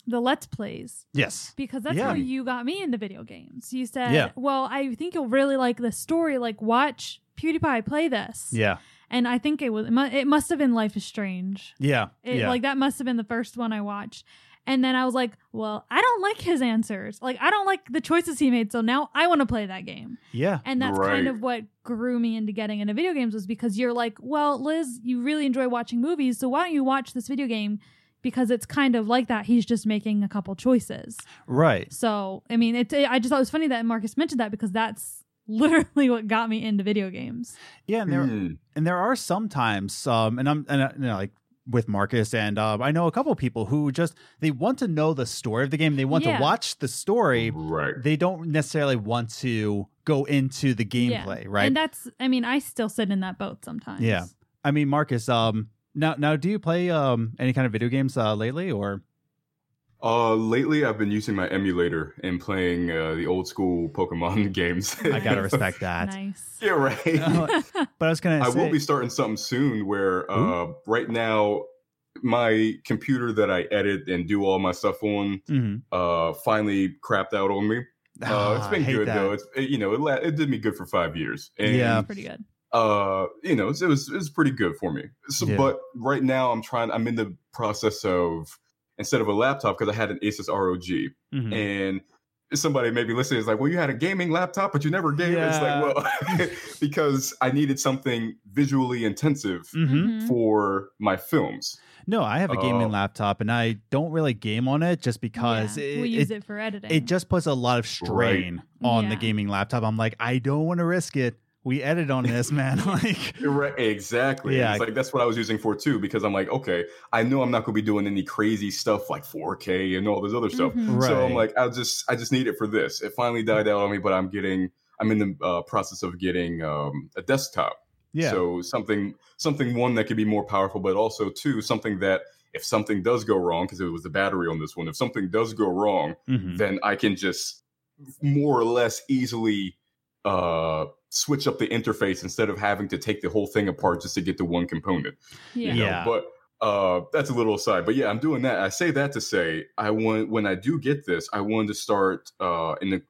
the let's plays Yes. because that's Yeah. how you got me into video games. You said, Yeah. "Well, I think you'll really like the story. Like, watch PewDiePie play this." Yeah. and I think it was it must have been Life is Strange. Yeah. It, yeah. Like that must have been the first one I watched. And then I was like, well, I don't like his answers. Like I don't like the choices he made. So now I want to play that game. yeah. And that's kind of what grew me into getting into video games was because you're like, well, Liz, you really enjoy watching movies, so why don't you watch this video game? Because it's kind of like that. He's just making a couple choices. Right. So I mean, it. I just thought it was funny that Marcus mentioned that because that's literally what got me into video games. Yeah, and there mm, and there are sometimes um and i'm and you know like with marcus and um, i know a couple of people who just they want to know the story of the game they want Yeah. to watch the story right. they don't necessarily want to go into the gameplay right And that's. I mean, I still sit in that boat sometimes. Yeah. i mean marcus um now now do you play um any kind of video games uh lately or Uh, lately, I've been using my emulator and playing uh, the old school Pokemon games. i gotta respect that Nice. yeah, right. but i was gonna I say will be starting something soon where uh, right now my computer that I edit and do all my stuff on Mhm. uh, finally crapped out on me. Uh, Ah, it's I been good that. though. It's it, you know it, la- it did me good for five years. And, Yeah. Pretty good. Uh, you know it was it was pretty good for me. So, Yeah. but right now I'm trying. I'm in the process of instead of a laptop because I had an Asus ROG Mhm. and somebody maybe listening is like, well, you had a gaming laptop, but you never game. It's like, well, because I needed something visually intensive Mhm. Mhm. for my films. no i have a gaming Uh, laptop and i don't really game on it just because Yeah, it, we use it- it, for editing. it just puts a lot of strain on the gaming laptop. I'm like, I don't want to risk it. We edit on this, man. like, right, exactly. Yeah. It's like that's what I was using for too, because I'm like, okay, I know I'm not gonna be doing any crazy stuff like 4K and all this other stuff. Mhm. So I'm like, I'll just I just need it for this. It finally died out on me, but I'm getting I'm in the uh, process of getting um, a desktop. yeah, So something something one that could be more powerful, but also two something that if something does go wrong, because it was the battery on this one, if something does go wrong, Mhm. then I can just more or less easily uh switch up the interface instead of having to take the whole thing apart just to get to one component. you yeah. know? Yeah. But uh that's a little aside. But yeah, I'm doing that. I say that to say I want when I do get this, I wanted to start uh in the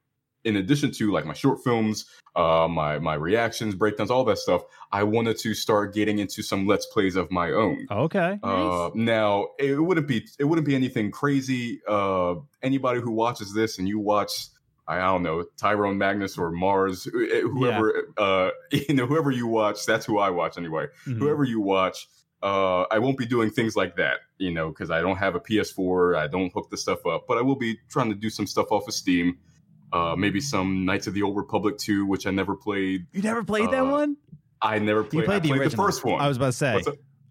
in addition to like my short films, uh my my reactions, breakdowns, all that stuff, I wanted to start getting into some let's plays of my own. okay. Uh, now it wouldn't be it wouldn't be anything crazy. Uh, anybody who watches this and you watch, I don't know Tyrone Magnus or Mars, eh, whoever uh, you know, whoever you watch, that's who I watch anyway. Mhm. Whoever you watch, uh, I won't be doing things like that, you know, because I don't have a PS4. I don't hook the stuff up, but I will be trying to do some stuff off of Steam. Uh, maybe some Knights of the Old Republic 2, which I never played. You never played that uh, one? I never You played. played I the played the first one. I was about to say.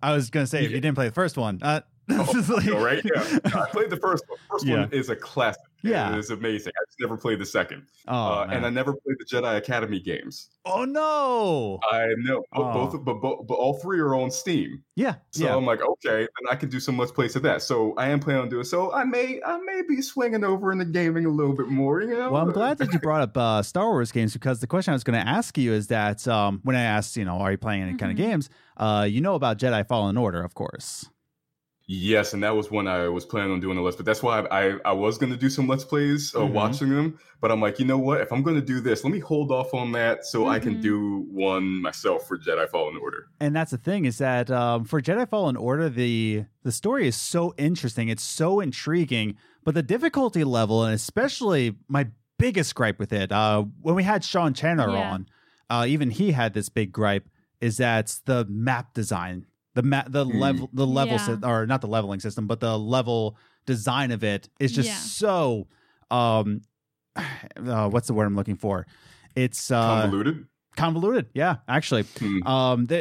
I was gonna say if you didn't play the first one, uh, This is like- right, yeah. I played the first one. First Yeah. one is a classic. Yeah. it is amazing. I just never played the second, Oh, uh, and I never played the Jedi Academy games. oh no. I know, but Oh. both, but, but but all three are on Steam. Yeah, So yeah. I'm like, okay, then I can do some let's plays of that. So I am planning on doing. So I may I may be swinging over into gaming a little bit more. You know. Well, I'm glad that you brought up uh, Star Wars games because the question I was going to ask you is that um, when I asked, you know, are you playing any kind of games? Uh, you know about Jedi Fallen Order, of course. Yes, and that was when I was planning on doing a let's. But that's why I I, I was going to do some let's plays, uh, Mhm. watching them. But I'm like, you know what? If I'm going to do this, let me hold off on that so I can Mhm. do one myself for Jedi Fallen Order. And that's the thing is that um, for Jedi Fallen Order, the the story is so interesting. It's so intriguing, but the difficulty level, and especially my biggest gripe with it, uh, when we had Sean Chandler Yeah. on, uh, even he had this big gripe, is that the map design, the map, the Mm. level, the level, Yeah. sy- or not the leveling system, but the level design of it is just Yeah. so. Um, uh, what's the word I'm looking for? It's uh, Convoluted. convoluted. Yeah, actually Hmm. um the,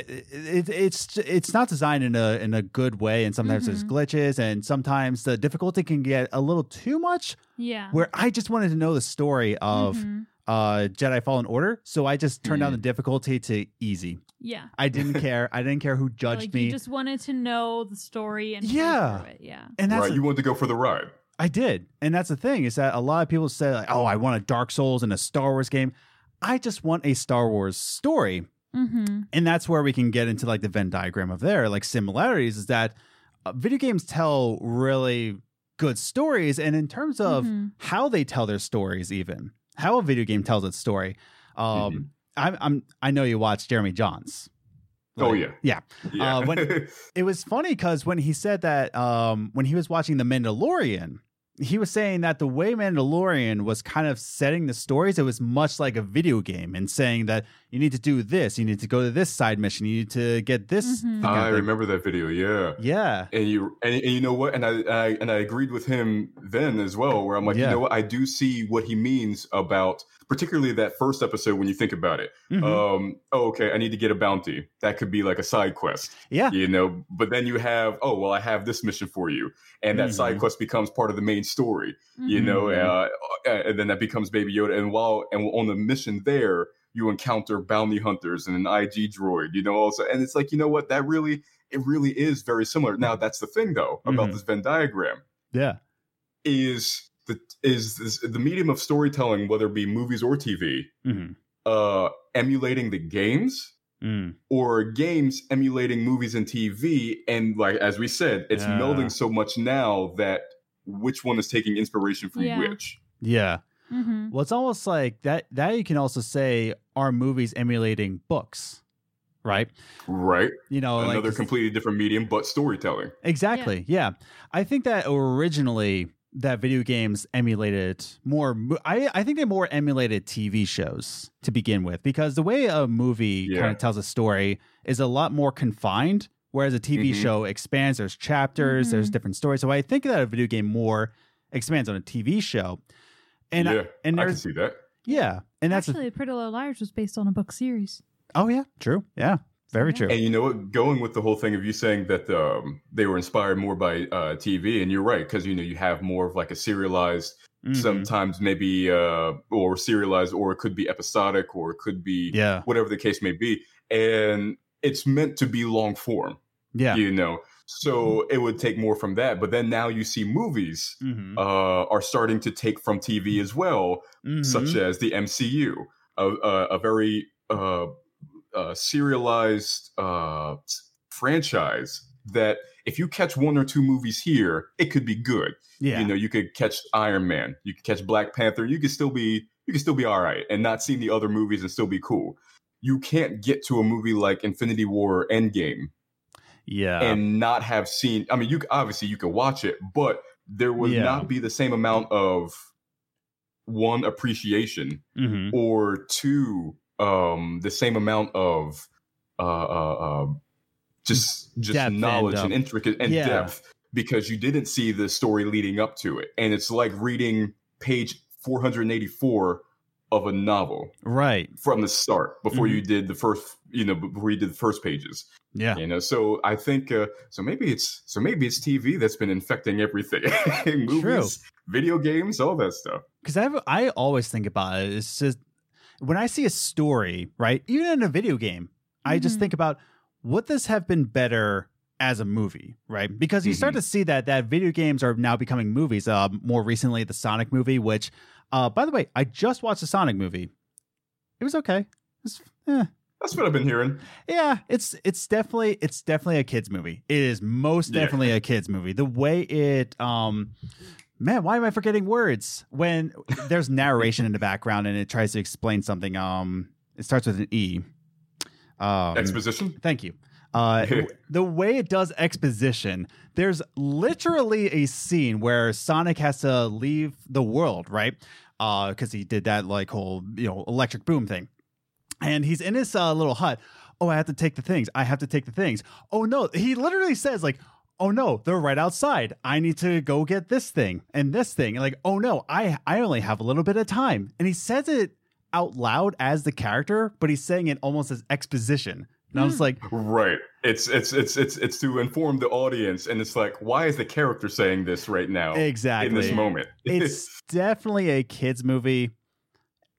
it, it's it's not designed in a in a good way and sometimes there's Mhm. glitches and sometimes the difficulty can get a little too much Yeah. where i just wanted to know the story of Mhm. uh jedi fallen order so i just turned down Mhm. the difficulty to easy Yeah. i didn't care i didn't care who judged like me you just wanted to know the story and Yeah. it. Yeah. and that's right, you wanted to go for the ride. I did. And that's the thing is that a lot of people say like, "Oh, I want a Dark Souls and a Star Wars game." I just want a Star Wars story. Mm-hmm. and that's where we can get into like the Venn diagram of there like similarities is that uh, video games tell really good stories and in terms of Mhm. how they tell their stories even how a video game tells its story um Mhm. I'm, I'm i know you watched jeremy jahns. Oh yeah, yeah. Yeah. Uh, when- it was funny because when he said that um when he was watching the mandalorian he was saying that the way Mandalorian was kind of setting the stories, it was much like a video game and saying that you need to do this, you need to go to this side mission, you need to get this. Mhm. I remember that video. Yeah. Yeah. And you and, and you know what? And I, I and I agreed with him then as well, where I'm like, Yeah. you know what? I do see what he means about particularly that first episode when you think about it. Mhm. Um, oh, okay, I need to get a bounty. That could be like a side quest, yeah. you know. But then you have, oh well, I have this mission for you, and that side Mhm. quest becomes part of the main story, you Mhm. know. Mhm. Uh, and then that becomes Baby Yoda. And while and on the mission there, you encounter bounty hunters and an IG droid, you know. Also, and it's like, you know what? That really, it really is very similar. Now, that's the thing though about Mhm. this Venn diagram Yeah. is the is this, the medium of storytelling, whether it be movies or TV, Mhm. uh, emulating the games Mm. or games emulating movies and TV. And like as we said, it's Yeah. melding so much now that which one is taking inspiration from Yeah. which. Yeah. Mhm. Well, it's almost like that. That you can also say are movies emulating books, right? Right. You know, like Another completely different medium, but storytelling. Exactly. Yeah. I think that originally that video games emulated more I I think they more emulated TV shows to begin with because the way a movie Yeah. kind of tells a story is a lot more confined whereas a TV Mhm. show expands there's chapters, there's Mhm. different stories. So I think that a video game more expands on a TV show. And I- yeah, and I can see that. yeah, and that's a- Actually, Pretty Little Liars was based on a book series. oh yeah, true. Yeah. Very Yeah. true. And you know what? Going with the whole thing of you saying that um, they were inspired more by uh, TV, and you're right because you know you have more of like a serialized, Mhm. sometimes maybe uh, or serialized, or it could be episodic, or it could be Yeah. whatever the case may be, and it's meant to be long form, Yeah. you know. So it would take more from that, but then now you see movies Mhm. uh, are starting to take from TV as well, such Mhm. as the MCU, a, a, a very uh, uh, serialized uh, franchise that if you catch one or two movies here, it could be good. yeah. You know, you could catch Iron Man, you could catch Black Panther, you could still be you could still be all right and not see the other movies and still be cool. You can't get to a movie like Infinity War or Endgame yeah. and not have seen. I mean, you obviously you could watch it, but there would Yeah. not be the same amount of one appreciation Mhm. or two um the same amount of uh uh, uh just just Depth knowledge and, um, intricate and yeah. depth because you didn't see the story leading up to it and it's like reading page 484 of a novel Right. from the start before Mhm. you did the first you know before you did the first pages. Yeah. You know, so I think uh, so maybe it's so maybe it's TV that's been infecting everything. Movies, video games, all that stuff. Because I I always think about it. It's just when I see a story, right? Even in a video game, I just Mhm. think about would this have been better as a movie, right? Because you start to see that that video games are now becoming movies. Uh, more recently, the Sonic movie, which, uh, by the way, I just watched the Sonic movie. It was okay. It's, eh. That's what I've been hearing. Yeah, it's it's definitely it's definitely a kids movie. It is most Yeah. definitely a kids movie. The way it um man, why am I forgetting words? When there's narration in the background and it tries to explain something um it starts with an E. Um Exposition. Thank you. Uh, the way it does exposition, there's literally a scene where Sonic has to leave the world, right? Because he did that like whole you know electric boom thing, and he's in his uh, little hut. Oh, I have to take the things. I have to take the things. Oh no, he literally says like, "Oh no, they're right outside. I need to go get this thing and this thing." And like, "Oh no, I I only have a little bit of time." And he says it out loud as the character, but he's saying it almost as exposition. And I was like, Right. It's it's it's it's it's to inform the audience, and it's like, why is the character saying this right now exactly. in this moment? it's definitely a kids movie,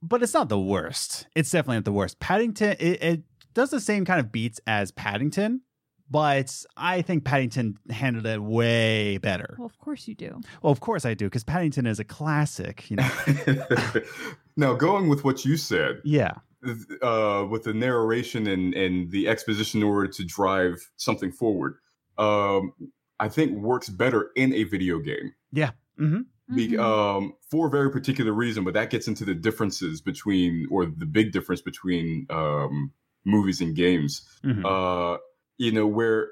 but it's not the worst. It's definitely not the worst. Paddington it, it does the same kind of beats as Paddington, but I think Paddington handled it way better. Well, of course you do. Well, of course I do, because Paddington is a classic. You know, now going with what you said, yeah, uh, with the narration and and the exposition in order to drive something forward, um, I think works better in a video game. hmm Be, Mhm. um, for a very particular reason, but that gets into the differences between, or the big difference between um, movies and games. hmm Uh, you know where,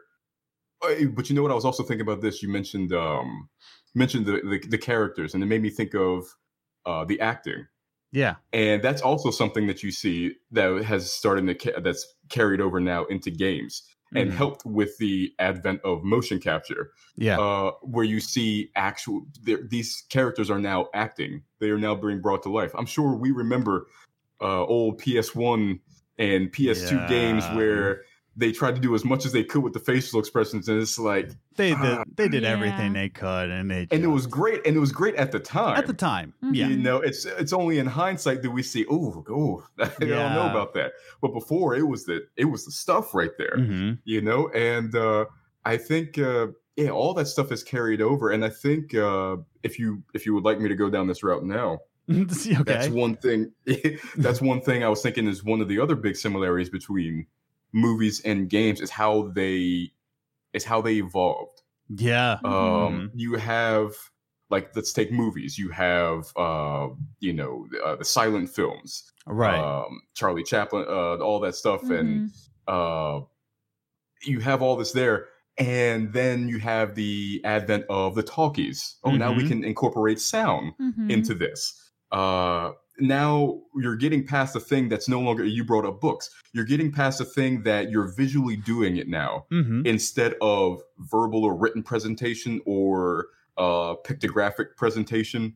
uh, but you know what? I was also thinking about this. You mentioned um, mentioned the, the the characters, and it made me think of uh, the acting, yeah, and that's also something that you see that has started to ca- that's carried over now into games. And Mhm. helped with the advent of motion capture yeah, uh, where you see actual these characters are now acting they are now being brought to life i'm sure we remember uh, old ps1 and ps2 games Yeah. where they tried to do as much as they could with the facial expressions and it's like they did Ah. they did Yeah. everything they could, and they and it was great and it was great at the time at the time. Mhm. Yeah, you know it's it's only in hindsight that we see oh oh i don't know about that but before it was the it was the stuff right there hmm you know and uh i think uh yeah all that stuff is carried over and i think uh if you if you would like me to go down this route now okay. that's one thing that's one thing i was thinking is one of the other big similarities between movies and games is how they is how they evolved yeah. um you have like let's take movies you have uh you know uh, the silent films Right. um charlie chaplin uh all that stuff and Mhm. uh, you have all this there, and then you have the advent of the talkies. Oh, now we Mhm. can incorporate sound Mhm. into this. Uh, now you're getting past the thing that's no longer. You brought up books. You're getting past the thing that you're visually doing it now hmm instead of verbal or written presentation or uh, pictographic presentation.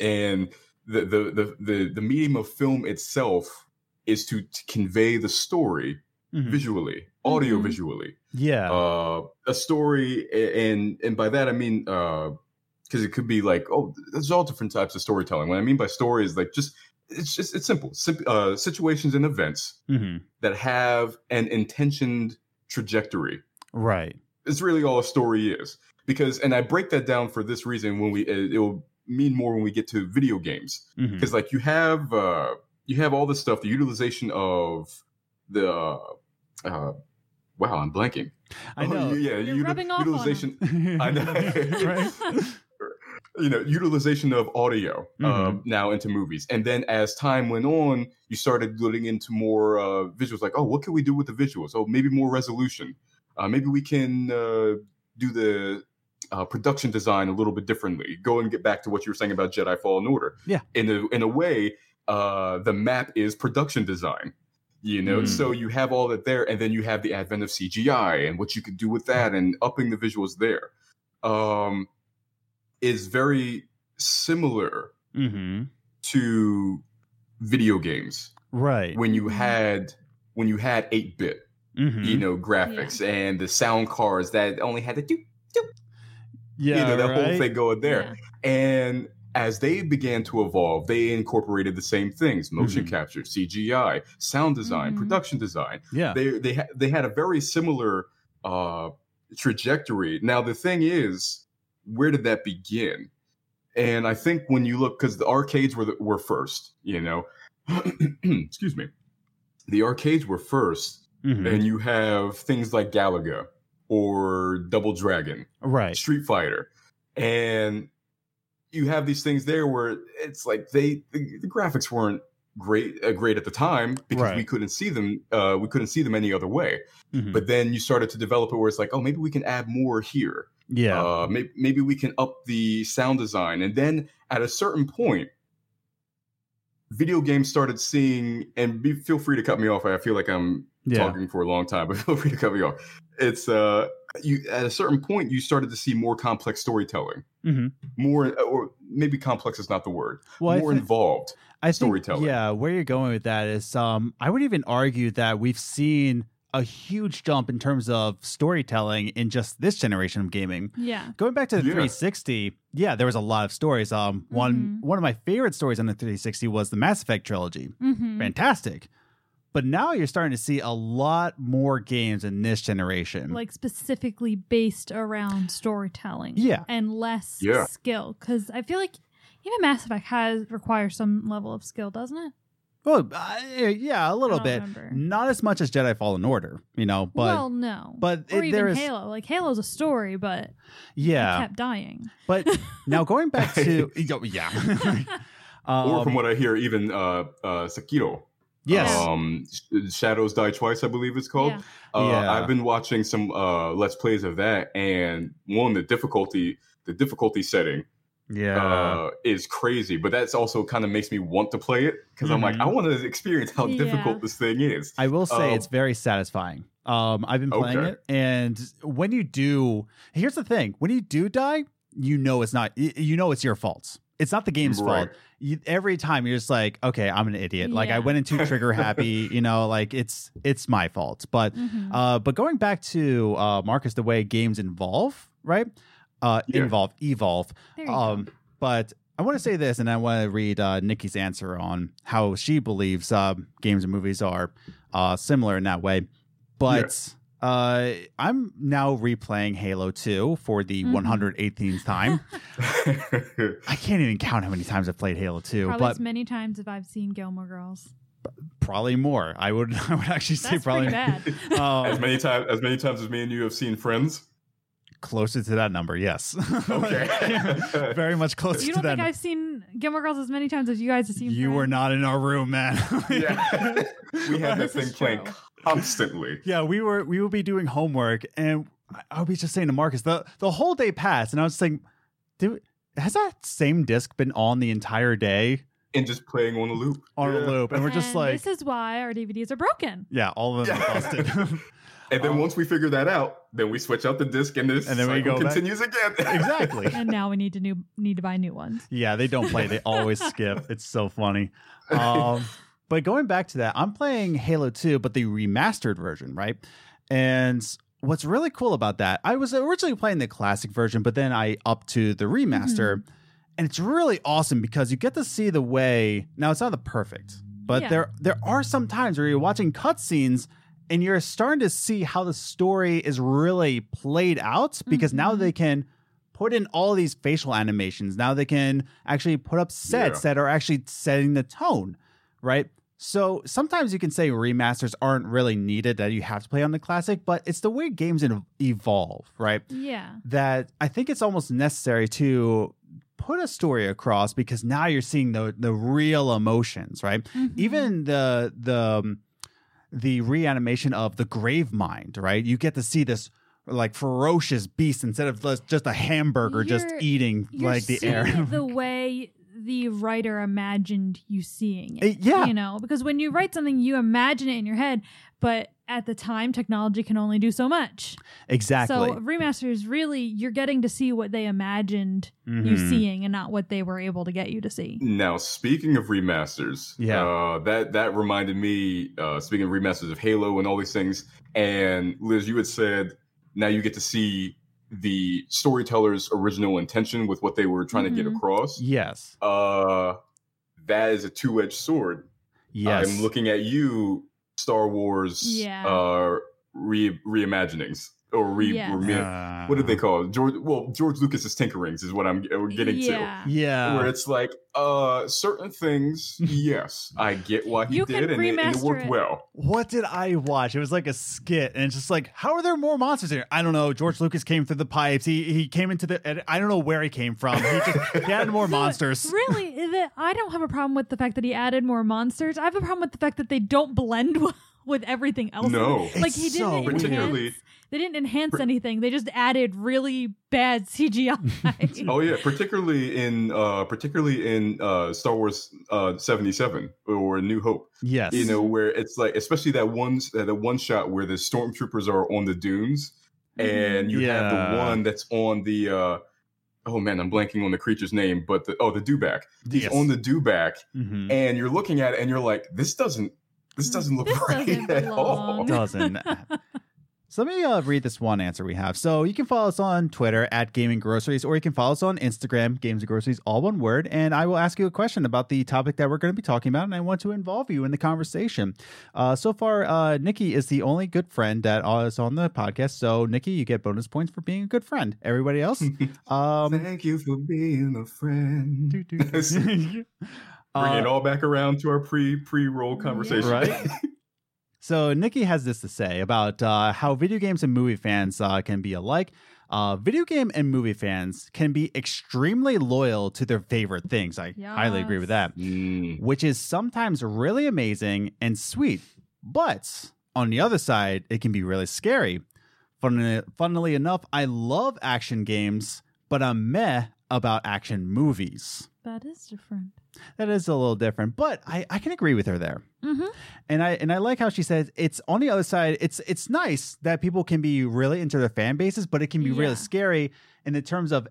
And the, the the the the medium of film itself is to, to convey the story Mhm. visually, audio Mhm. visually. Yeah. Uh, a story, and and by that I mean because it could be like, oh, there's all different types of storytelling. What I mean by story is like just it's just it's simple, Sim- uh, situations and events hmm that have an intentioned trajectory. Right. It's really all a story is because, and I break that down for this reason. When we it will mean more when we get to video games because like you have uh you have all this stuff the utilization of the uh, uh wow i'm blanking I Oh, know. yeah You're util- rubbing off on utilization I know. right? you know utilization of audio uh, Mhm. now into movies. And then as time went on you started getting into more uh, visuals like oh what can we do with the visuals? Oh maybe more resolution. Uh, maybe we can uh, do the uh, production design a little bit differently. Go and get back to what you were saying about jedi fallen order. Yeah. in a, in a way uh, the map is production design you know? Mm. so you have all that there and then you have the advent of cgi and what you could do with that and upping the visuals there. Um, is very similar hmm to video games Right. when you Mhm. had when you had 8 bit, Mhm. you know, graphics and the sound cards that only had the do, yeah, you know, that whole thing going there. Yeah. And as they began to evolve, they incorporated the same things: motion Mhm. capture, CGI, sound design, Mhm. production design. Yeah, They they ha- they had a very similar uh, trajectory. Now the thing is, where did that begin? And I think when you look, because the arcades were the, were first, you know, excuse me, the arcades were first, Mhm. and you have things like Galaga or Double Dragon, right. Street Fighter, and you have these things there where it's like they the, the graphics weren't great uh, great at the time because we couldn't see them uh, we couldn't see them any other way. Mhm. But then you started to develop it where it's like, oh, maybe we can add more here. Yeah, Uh, maybe, maybe we can up the sound design, and then at a certain point. Video games started seeing, and be, feel free to cut me off. I feel like I'm yeah, talking for a long time, but feel free to cut me off. It's uh, you at a certain point you started to see more complex storytelling, Mhm. more or maybe complex is not the word, Well, more involved. I think, storytelling. Yeah, where you're going with that is, um, I would even argue that we've seen a huge jump in terms of storytelling in just this generation of gaming. Yeah. Going back to the Yeah. 360, yeah, there was a lot of stories. Um, one Mhm. one of my favorite stories on the 360 was the Mass Effect trilogy. Mm-hmm. Fantastic. But now you're starting to see a lot more games in this generation. Like specifically based around storytelling. Yeah. And less Yeah. skill. Because I feel like even Mass Effect has requires some level of skill, doesn't it? Well, uh, yeah, a little bit. remember. Not as much as Jedi Fallen Order, you know, but well, no. but or it- even there is- Halo. Like Halo's a story, but yeah. I kept dying. But now going back to yo, yeah. or from Um, what I hear, even uh, uh, Sekiro. yes. Um, Shadows Die Twice, I believe it's called. Yeah. Uh, Yeah. I've been watching some uh, let's plays of that, and one the difficulty, the difficulty setting yeah. uh, is crazy. But that's also kind of makes me want to play it because I'm like. I want to experience how Yeah. difficult this thing is. I will say um, it's very satisfying. Um, I've been playing Okay. it, and when you do, here's the thing: when you do die, you know it's not. You know it's your fault. It's not the game's Right. fault. You, every time you're just like, okay, I'm an idiot. Like I went into trigger happy. You know, like it's it's my fault. But Mhm. uh, but going back to uh, Marcus, the way games involve, right? Uh, Yeah. involve, evolve. Um, but I want to say this, and I want to read uh, Nikki's answer on how she believes uh, games and movies are uh, similar in that way. But uh, I'm now replaying Halo 2 for the Mhm. 118th time. I can't even count how many times I've played Halo 2, Probably but as many times as I've seen Gilmore Girls. probably more. I would I would actually say That's probably bad. um, as many times as many times as me and you have seen Friends. Closer to that number. Yes. Okay. Very much closer you to don't that. think I've seen Gilmore Girls as many times as you guys have seen? you were not in our room, man. Yeah. we had This thing playing constantly. Yeah, we were we would be doing homework, and I- I would be just saying to Marcus the the whole day passed, and I was saying, dude, has that same disc been on the entire day And just playing on a loop. on a loop? And we're just And like, this is why our DVDs are broken. yeah, all of them Yeah. are busted. And then Um, once we figure that out, then we switch out the disc and this And then we cycle go back- continues again. exactly. And now we need to new need to buy new ones. Yeah, they don't play; they always skip. It's so funny. Um, but going back to that, I'm playing Halo 2, but the remastered version, right? And what's really cool about that, I was originally playing the classic version, but then I up to the remaster, and it's really awesome because you get to see the way. Now it's not the perfect, but Yeah. there there are some times where you're watching cutscenes. And you're starting to see how the story is really played out because now Mhm. they can put in all these facial animations. Now they can actually put up sets Yeah. that are actually setting the tone, right? So sometimes you can say remasters aren't really needed that you have to play on the classic, but it's the way games evolve, right? Yeah. That I think it's almost necessary to put a story across because now you're seeing the the real emotions, right? Mhm. Even the the um, the reanimation of the Gravemind, right? You get to see this like ferocious beast instead of just just a hamburger just You're- eating You're like the air. the way the writer imagined you seeing it. Uh, yeah. You know, because when you write something, you imagine it in your head, but at the time, technology can only do so much. Exactly. So remasters, really, you're getting to see what they imagined you Mhm. seeing, and not what they were able to get you to see. Now, speaking of remasters, Yeah. uh, that that reminded me. Uh, speaking of remasters of Halo and all these things, and Liz, you had said now you get to see the storyteller's original intention with what they were trying to get Mhm. across. Yes. Uh, that is a two-edged sword. Yes. I'm looking at you, Star Wars. Yeah. Uh, re reimaginings or re. Yes. re- Uh, what did they call it? George? Well, George Lucas's tinkerings is what I'm we're getting to yeah. Yeah. where it's like uh certain things yes i get why he You did and it, and it worked it. well What did I watch? It was like a skit, and it's just like, how are there more monsters here? I don't know. George Lucas came through the pipes. He he came into the. I don't know where he came from. He just he had more No, monsters. Really, the, I don't have a problem with the fact that he added more monsters. I have a problem with the fact that they don't blend with everything else. No. like It's he didn't so enhance. Particularly- They didn't enhance anything. They just added really bad CGI. oh yeah particularly in uh particularly in uh star wars uh 77 or new hope Yes. you know where it's like especially that one uh, that one shot where the stormtroopers are on the dunes and you have the one that's on the uh oh man i'm blanking on the creature's name but the oh the dewback he's Yes. on the dewback Mhm. and you're looking at it and you're like this doesn't this doesn't look This right doesn't at all doesn't. So let me uh, read this one answer we have. So you can follow us on Twitter at Gaming Groceries, or you can follow us on Instagram, Games and Groceries, all one word. And I will ask you a question about the topic that we're going to be talking about, and I want to involve you in the conversation. Uh, so far, uh, Nikki is the only good friend that is on the podcast. So Nikki, you get bonus points for being a good friend. Everybody else, um, Thank you for being a friend. Bring it all back around to our pre pre roll conversation. Right? So Nikki has this to say about uh, how video games and movie fans uh, can be alike. Uh, video game and movie fans can be extremely loyal to their favorite things. I highly agree with that, Mm. which is sometimes really amazing and sweet. But on the other side, it can be really scary. Funnily, funnily enough, I love action games, but I'm meh about action movies. that is different. That is a little different, but I, I can agree with her there Mm-hmm. and I and I like how she says it's on the other side. It's it's nice that people can be really into their fan bases, but it can be Yeah. really scary in the terms of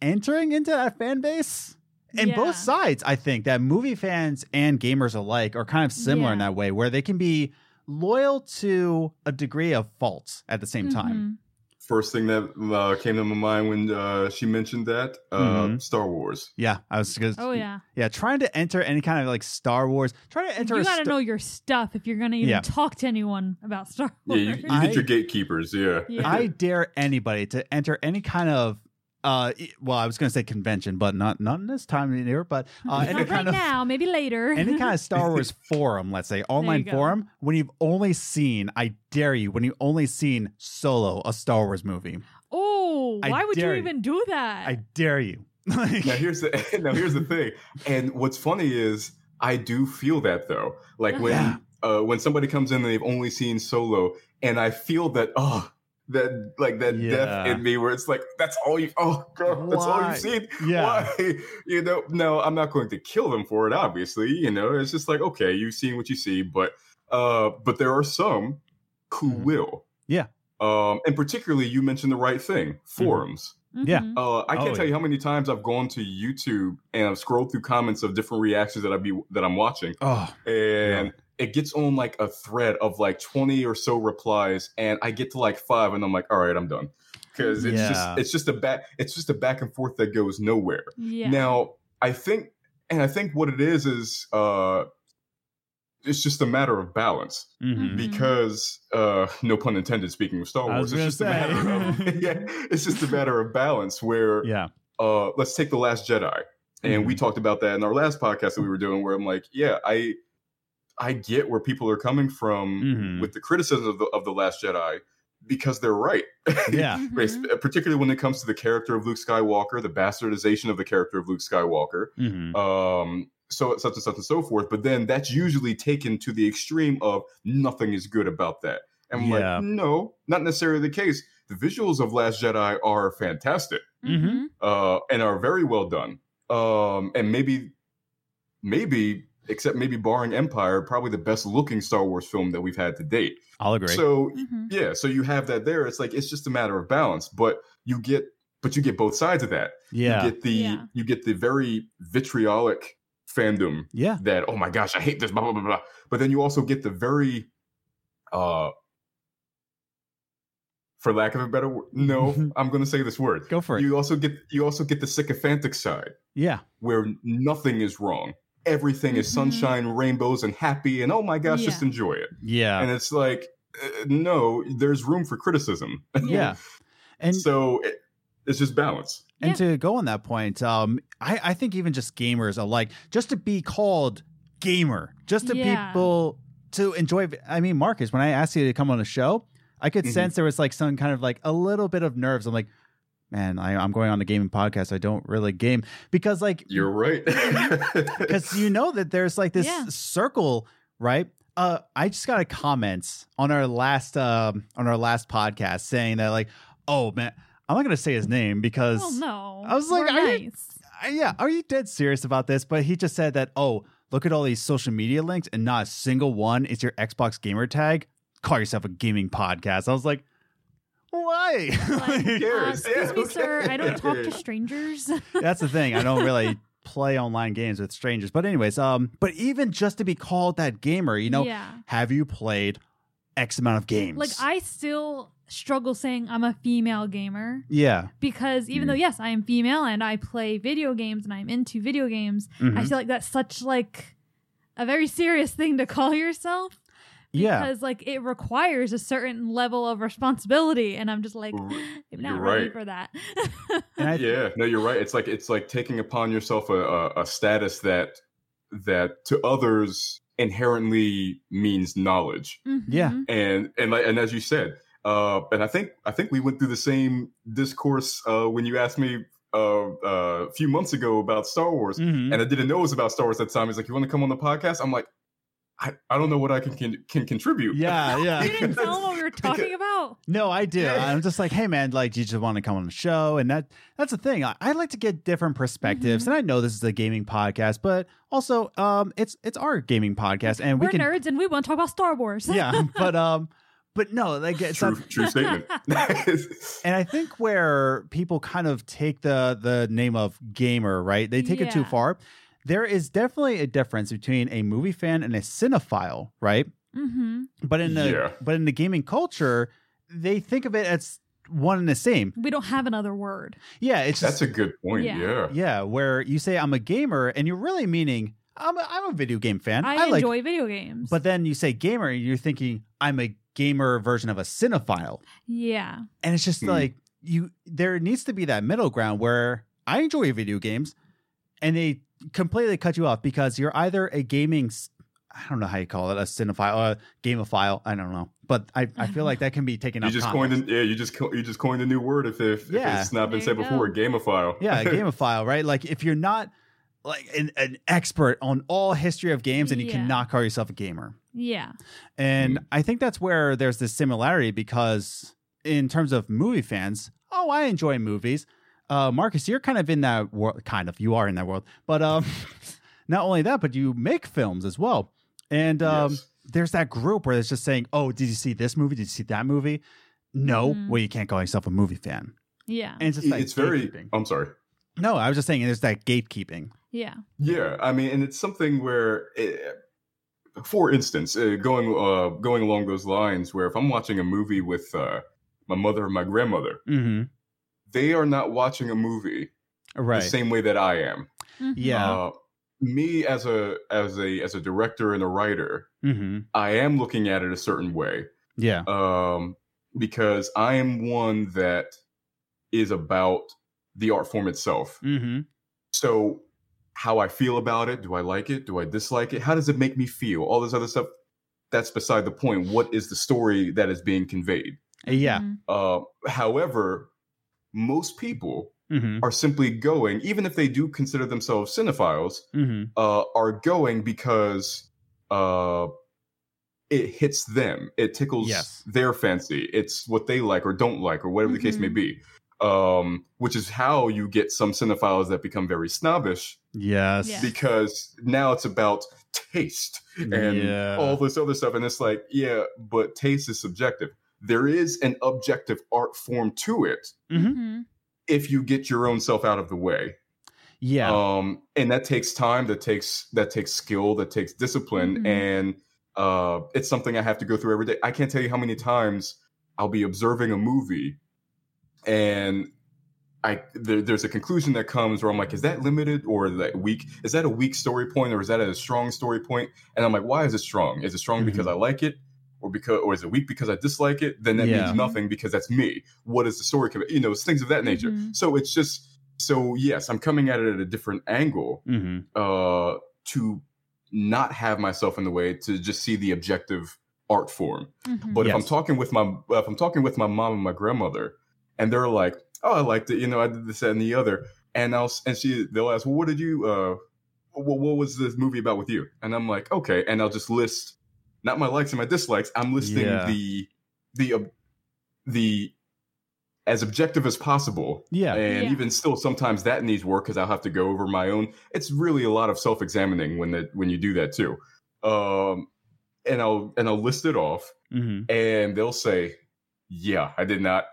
entering into that fan base. And Yeah. both sides, I think that movie fans and gamers alike are kind of similar in that way, where they can be loyal to a degree of fault at the same time. Mm-hmm. First thing that uh, came to my mind when uh, she mentioned that uh, Mhm. Star Wars. Yeah, I was gonna, Oh yeah, yeah, trying to enter any kind of like Star Wars, trying to enter. you got to sto- know your stuff if you're going to even Yeah. talk to anyone about Star Yeah, Wars. you, you I- get your gatekeepers. Yeah. Yeah. I dare anybody to enter any kind of uh well, I was going to say convention, but not not in this time of year, but uh, any Not right kind of now, maybe later. any kind of Star Wars forum, let's say online forum, when you've only seen, I dare you, when you've only seen Solo, a Star Wars movie, oh, I why would you you. even do that? I dare you. Now here's the now here's the thing, and what's funny is I do feel that though. Like when Yeah. uh, when somebody comes in and they've only seen Solo, and I feel that oh that like that death in me where it's like that's all you oh god that's all you've seen Yeah. why you know no I'm not going to kill them for it obviously you know it's just like okay you've seen what you see but uh but there are some who Mhm. will Yeah. um and particularly you mentioned the right thing forums Yeah. Mhm. uh, I can't Oh, tell you how many times I've gone to YouTube and I've scrolled through comments of different reactions that I be that I'm watching, oh, and it gets on like a thread of like 20 or so replies, and I get to like five, and I'm like, all right, I'm done, because it's Yeah. just it's just a back it's just a back and forth that goes nowhere. Yeah. Now I think, and I think what it is is uh, it's just a matter of balance mhm. Mhm. because uh no pun intended speaking of star wars it's just gonna a matter of yeah, it's just a matter of balance where yeah, uh let's take the last jedi and we talked about that in our last podcast that we were doing where i'm like yeah i i get where people are coming from Mhm. with the criticism of the, of the last jedi because they're right yeah, Mhm. particularly when it comes to the character of luke skywalker the bastardization of the character of luke skywalker Mhm. um so such and such and so forth but then that's usually taken to the extreme of nothing is good about that and I'm Yeah. like no not necessarily the case the visuals of last jedi are fantastic Mhm. uh and are very well done um and maybe maybe except maybe barring Empire, probably the best looking Star Wars film that we've had to date. I'll agree. So Mhm. yeah, so you have that there. It's like it's just a matter of balance, but you get but you get both sides of that. yeah. You get the Yeah. you get the very vitriolic fandom yeah. that oh my gosh, I hate this blah blah blah blah. But then you also get the very uh for lack of a better word, no, I'm going to say this word. Go for it. You also get you also get the sycophantic side yeah. where nothing is wrong. Everything is Mhm. sunshine, rainbows, and happy, and oh my gosh, just enjoy it. Yeah. And it's like, uh, no, there's room for criticism. yeah. And so it, it's just balance. And Yeah. to go on that point, um, I, I think even just gamers alike, just to be called gamer, just to Yeah. people to enjoy. I mean, Markus, when I asked you to come on the show, I could Mhm. sense there was like some kind of like a little bit of nerves. I'm like, man, I, I'm going on a gaming podcast. I don't really game because like You're right. because you know that there's like this Yeah. circle, right? Uh, I just got a comment on our last um on our last podcast saying that like, oh man, I'm not gonna say his name because Well, no. I was like, We're are you- nice. uh, yeah, are you dead serious about this? But he just said that, oh, look at all these social media links and not a single one is your Xbox gamer tag. Call yourself a gaming podcast. I was like, why? Like, uh, excuse Yeah, me, sir. I don't talk to strangers. That's the thing. I don't really play online games with strangers. But anyways, um, but even just to be called that gamer, you know, yeah. have you played X amount of games? Like I still struggle saying I'm a female gamer yeah, because even though Mm-hmm. yes, I am female and I play video games and I'm into video games, I Mhm. feel like that's such like a very serious thing to call yourself yeah, because like it requires a certain level of responsibility and I'm just like R- I'm not you're ready for that. and I, yeah, no, you're right. It's like it's like taking upon yourself a, a, a status that that to others inherently means knowledge. Yeah. Mhm. And and like and as you said, uh, and I think I think we went through the same discourse uh, when you asked me uh, uh, a few months ago about Star Wars, Mhm. and I didn't know it was about Star Wars at the time. He's like, "You want to come on the podcast?" I'm like, "I, I don't know what I can can, can contribute." yeah, yeah. You didn't tell them what we were talking about. No, I do. Yeah. I'm just like, hey man, like you just want to come on the show, and that that's the thing. I, I like to get different perspectives, Mm-hmm. and I know this is a gaming podcast, but also, um, it's it's our gaming podcast, and We're we can, nerds and we want to talk about Star Wars. yeah, but um, but no, like it's true, not, true statement. and I think where people kind of take the the name of gamer, right? They take it too far. There is definitely a difference between a movie fan and a cinephile, right? hmm But in the Yeah. but in the gaming culture, they think of it as one and the same. We don't have another word. Yeah, it's just That's a good point. Yeah. Yeah. Yeah, where you say I'm a gamer and you're really meaning I'm a, I'm a video game fan. I, like, enjoy video games. but then you say gamer and you're thinking I'm a gamer version of a cinephile. yeah. And it's just Hmm. like you there needs to be that middle ground where I enjoy video games and they completely cut you off because you're either a gaming I don't know how you call it, a cinephile, uh, a gameophile. I don't know, but I, I feel like that can be taken You up. just coined, an, yeah. You just co- you just coined a new word if if, Yeah. if it's not been There said you before. go. Gameophile. yeah, a gameophile, right? Like if you're not like an, an expert on all history of games, and you Yeah. cannot call yourself a gamer. Yeah. And mm-hmm. I think that's where there's this similarity because in terms of movie fans, oh, I enjoy movies. Uh, Markus, you're kind of in that world, kind of. You are in that world, but um, not only that, but you make films as well. And um, Yes. there's that group where it's just saying, "Oh, did you see this movie? Did you see that movie?" No, Mhm. well, you can't call yourself a movie fan. Yeah. And it's just that it's very. gatekeeping. I'm sorry. No, I was just saying there's that gatekeeping. Yeah. Yeah, I mean, and it's something where, eh, for instance, uh, going uh, going along those lines, where if I'm watching a movie with uh, my mother or my grandmother, Mm-hmm. They are not watching a movie Right. the same way that I am. Mhm. Yeah. Uh, me as a as a as a director and a writer, mm-hmm. I am looking at it a certain way Yeah. um, because I am one that is about the art form itself. Mm-hmm. So, how I feel about it, do I like it? Do I dislike it? How does it make me feel? All this other stuff, that's beside the point. What is the story that is being conveyed? Yeah. Mhm. Uh, however, most people Mm-hmm. are simply going, even if they do consider themselves cinephiles, Mm-hmm. uh, are going because uh, it hits them. It tickles Yes. their fancy. It's what they like or don't like, or whatever the case may Mhm. be. um, which is how you get some cinephiles that become very snobbish Yes. Yeah. because now it's about taste and Yeah. all this other stuff. And it's like, yeah, but taste is subjective. There is an objective art form to it Mhm. Mhm. if you get your own self out of the way. Yeah. Um, and that takes time, that takes that takes skill, that takes discipline, Mhm. and uh, it's something I have to go through every day. I can't tell you how many times I'll be observing a movie, and I there, there's a conclusion that comes where I'm like, is that limited or is that weak? Is that a weak story point or is that a strong story point? And I'm like, why is it strong? Is it strong because I like it? Or because, or is it weak because I dislike it? Then that Yeah. means nothing because that's me. What is the story? commi- You know, it's things of that nature. Mhm. So it's just so yes, I'm coming at it at a different angle hmm uh, to not have myself in the way to just see the objective art form. Mhm. But if I'm talking with my if I'm talking with my mom and my grandmother, and they're like, "Oh, I liked it," you know, I did this that, and the other, and I'll and she they'll ask, "Well, what did you uh, what, what was this movie about with you?" And I'm like, "Okay," and I'll just list not my likes and my dislikes. I'm listing Yeah. the the uh, the as objective as possible Yeah. and Yeah. even still sometimes that needs work because i'll have to go over my own it's really a lot of self-examining when that when you do that too um and i'll and i'll list it off hmm and they'll say yeah i did not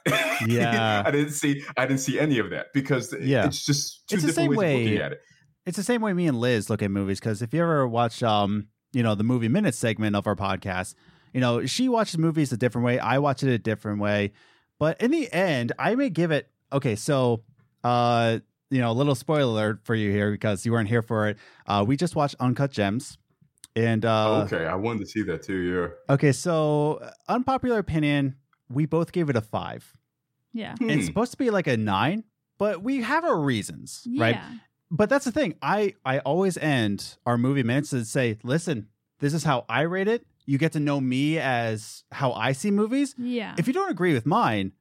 Yeah. i didn't see i didn't see any of that because Yeah. it's just two It's the different same ways of looking way- at it It's the same way me and Liz look at movies because if you ever watch, um, you know, the movie minutes segment of our podcast, you know, she watches movies a different way. I watch it a different way, but in the end, I may give it. Okay, so, uh, you know, a little spoiler alert for you here because you weren't here for it. Uh, we just watched Uncut Gems, and uh, okay i wanted to see that too yeah okay, so uh, unpopular opinion, we both gave it a five. Yeah. It's Hmm. supposed to be like a nine, but we have our reasons, right? Yeah. but that's the thing. I I always end our movie minutes and say, "Listen, this is how I rate it. You get to know me as how I see movies. Yeah. If you don't agree with mine,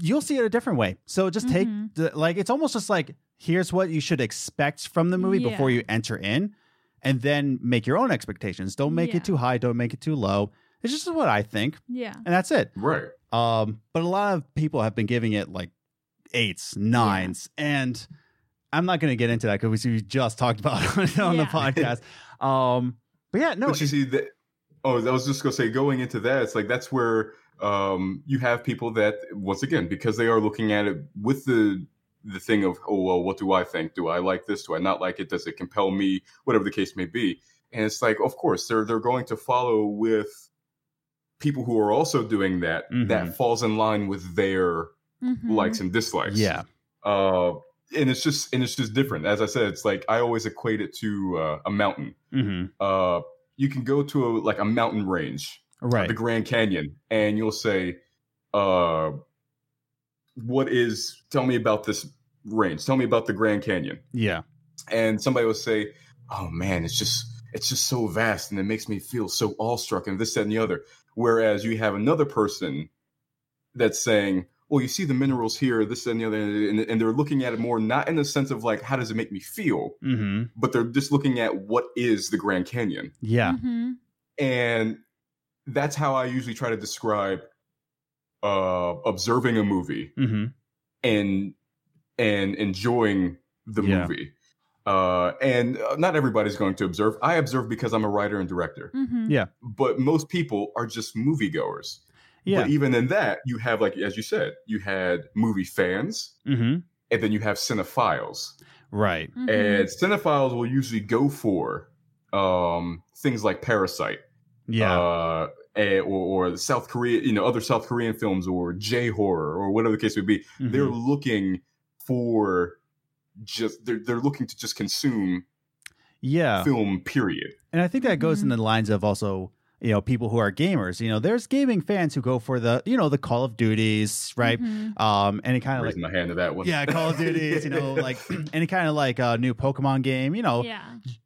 you'll see it a different way. So just take Mhm. the like. It's almost just like here's what you should expect from the movie before you enter in, and then make your own expectations. Don't make Yeah. it too high. Don't make it too low. It's just what I think, yeah. and that's it. right Um, but a lot of people have been giving it like eights, nines, and I'm not going to get into that because we just talked about it on the podcast. Um, but yeah, no, but you see that oh i was just gonna say going into that it's like that's where um you have people that once again because they are looking at it with the the thing of oh well what do i think? Do i like this? Do i not like it? Does it compel me? Whatever the case may be. And it's like of course they're they're going to follow with people who are also doing that Mhm. that falls in line with their Mhm. likes and dislikes. Yeah, uh and it's just and it's just different as i said it's like i always equate it to uh, a mountain hmm uh, you can go to a, like a mountain range, right, the Grand Canyon, and you'll say, uh, "What is? Tell me about this range. Tell me about the Grand Canyon." yeah, And somebody will say, "Oh man, it's just it's just so vast, and it makes me feel so awestruck, and this, that, and the other." Whereas you have another person that's saying, "Well, you see the minerals here, this, and the other," and, and they're looking at it more not in the sense of like, "How does it make me feel?" hmm but they're just looking at what is the Grand Canyon yeah, Mhm. and that's how I usually try to describe uh, observing a movie hmm and and enjoying the Yeah. movie. Uh, and uh, not everybody's going to observe. I observe because I'm a writer and director, Mhm. Yeah. but most people are just moviegoers. Yeah, But even in that, you have like as you said, you had movie fans, hmm and then you have cinephiles. right, Mhm. And cinephiles will usually go for um, things like Parasite. yeah, uh, eh, or, or the South Korea, you know, other South Korean films or J horror or whatever the case may be. Mhm. They're looking for just they're they're looking to just consume yeah. film. Period. And I think that goes in Mhm. the lines of also, you know, people who are gamers. You know, there's gaming fans who go for the, you know, the Call of Duties, right? Mhm. Um, and it kind of like my hand to that one. yeah, Call of Duties, you know, like any kind of like a new Pokemon game, you know, Yeah.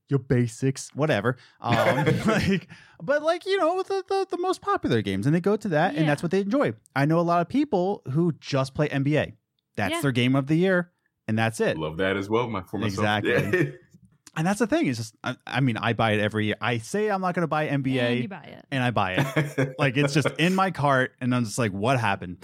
your basics, whatever. Um, like, but like you know, the, the the most popular games, and they go to that, and that's what they enjoy. I know a lot of people who just play NBA. That's Yeah. their game of the year, and that's it. love that as well. My for myself. Exactly. Yeah. And that's the thing. It's just, I, I mean, I buy it every year. I say I'm not going to buy NBA, And you buy it. and I buy it. like it's just in my cart, and I'm just like, what happened?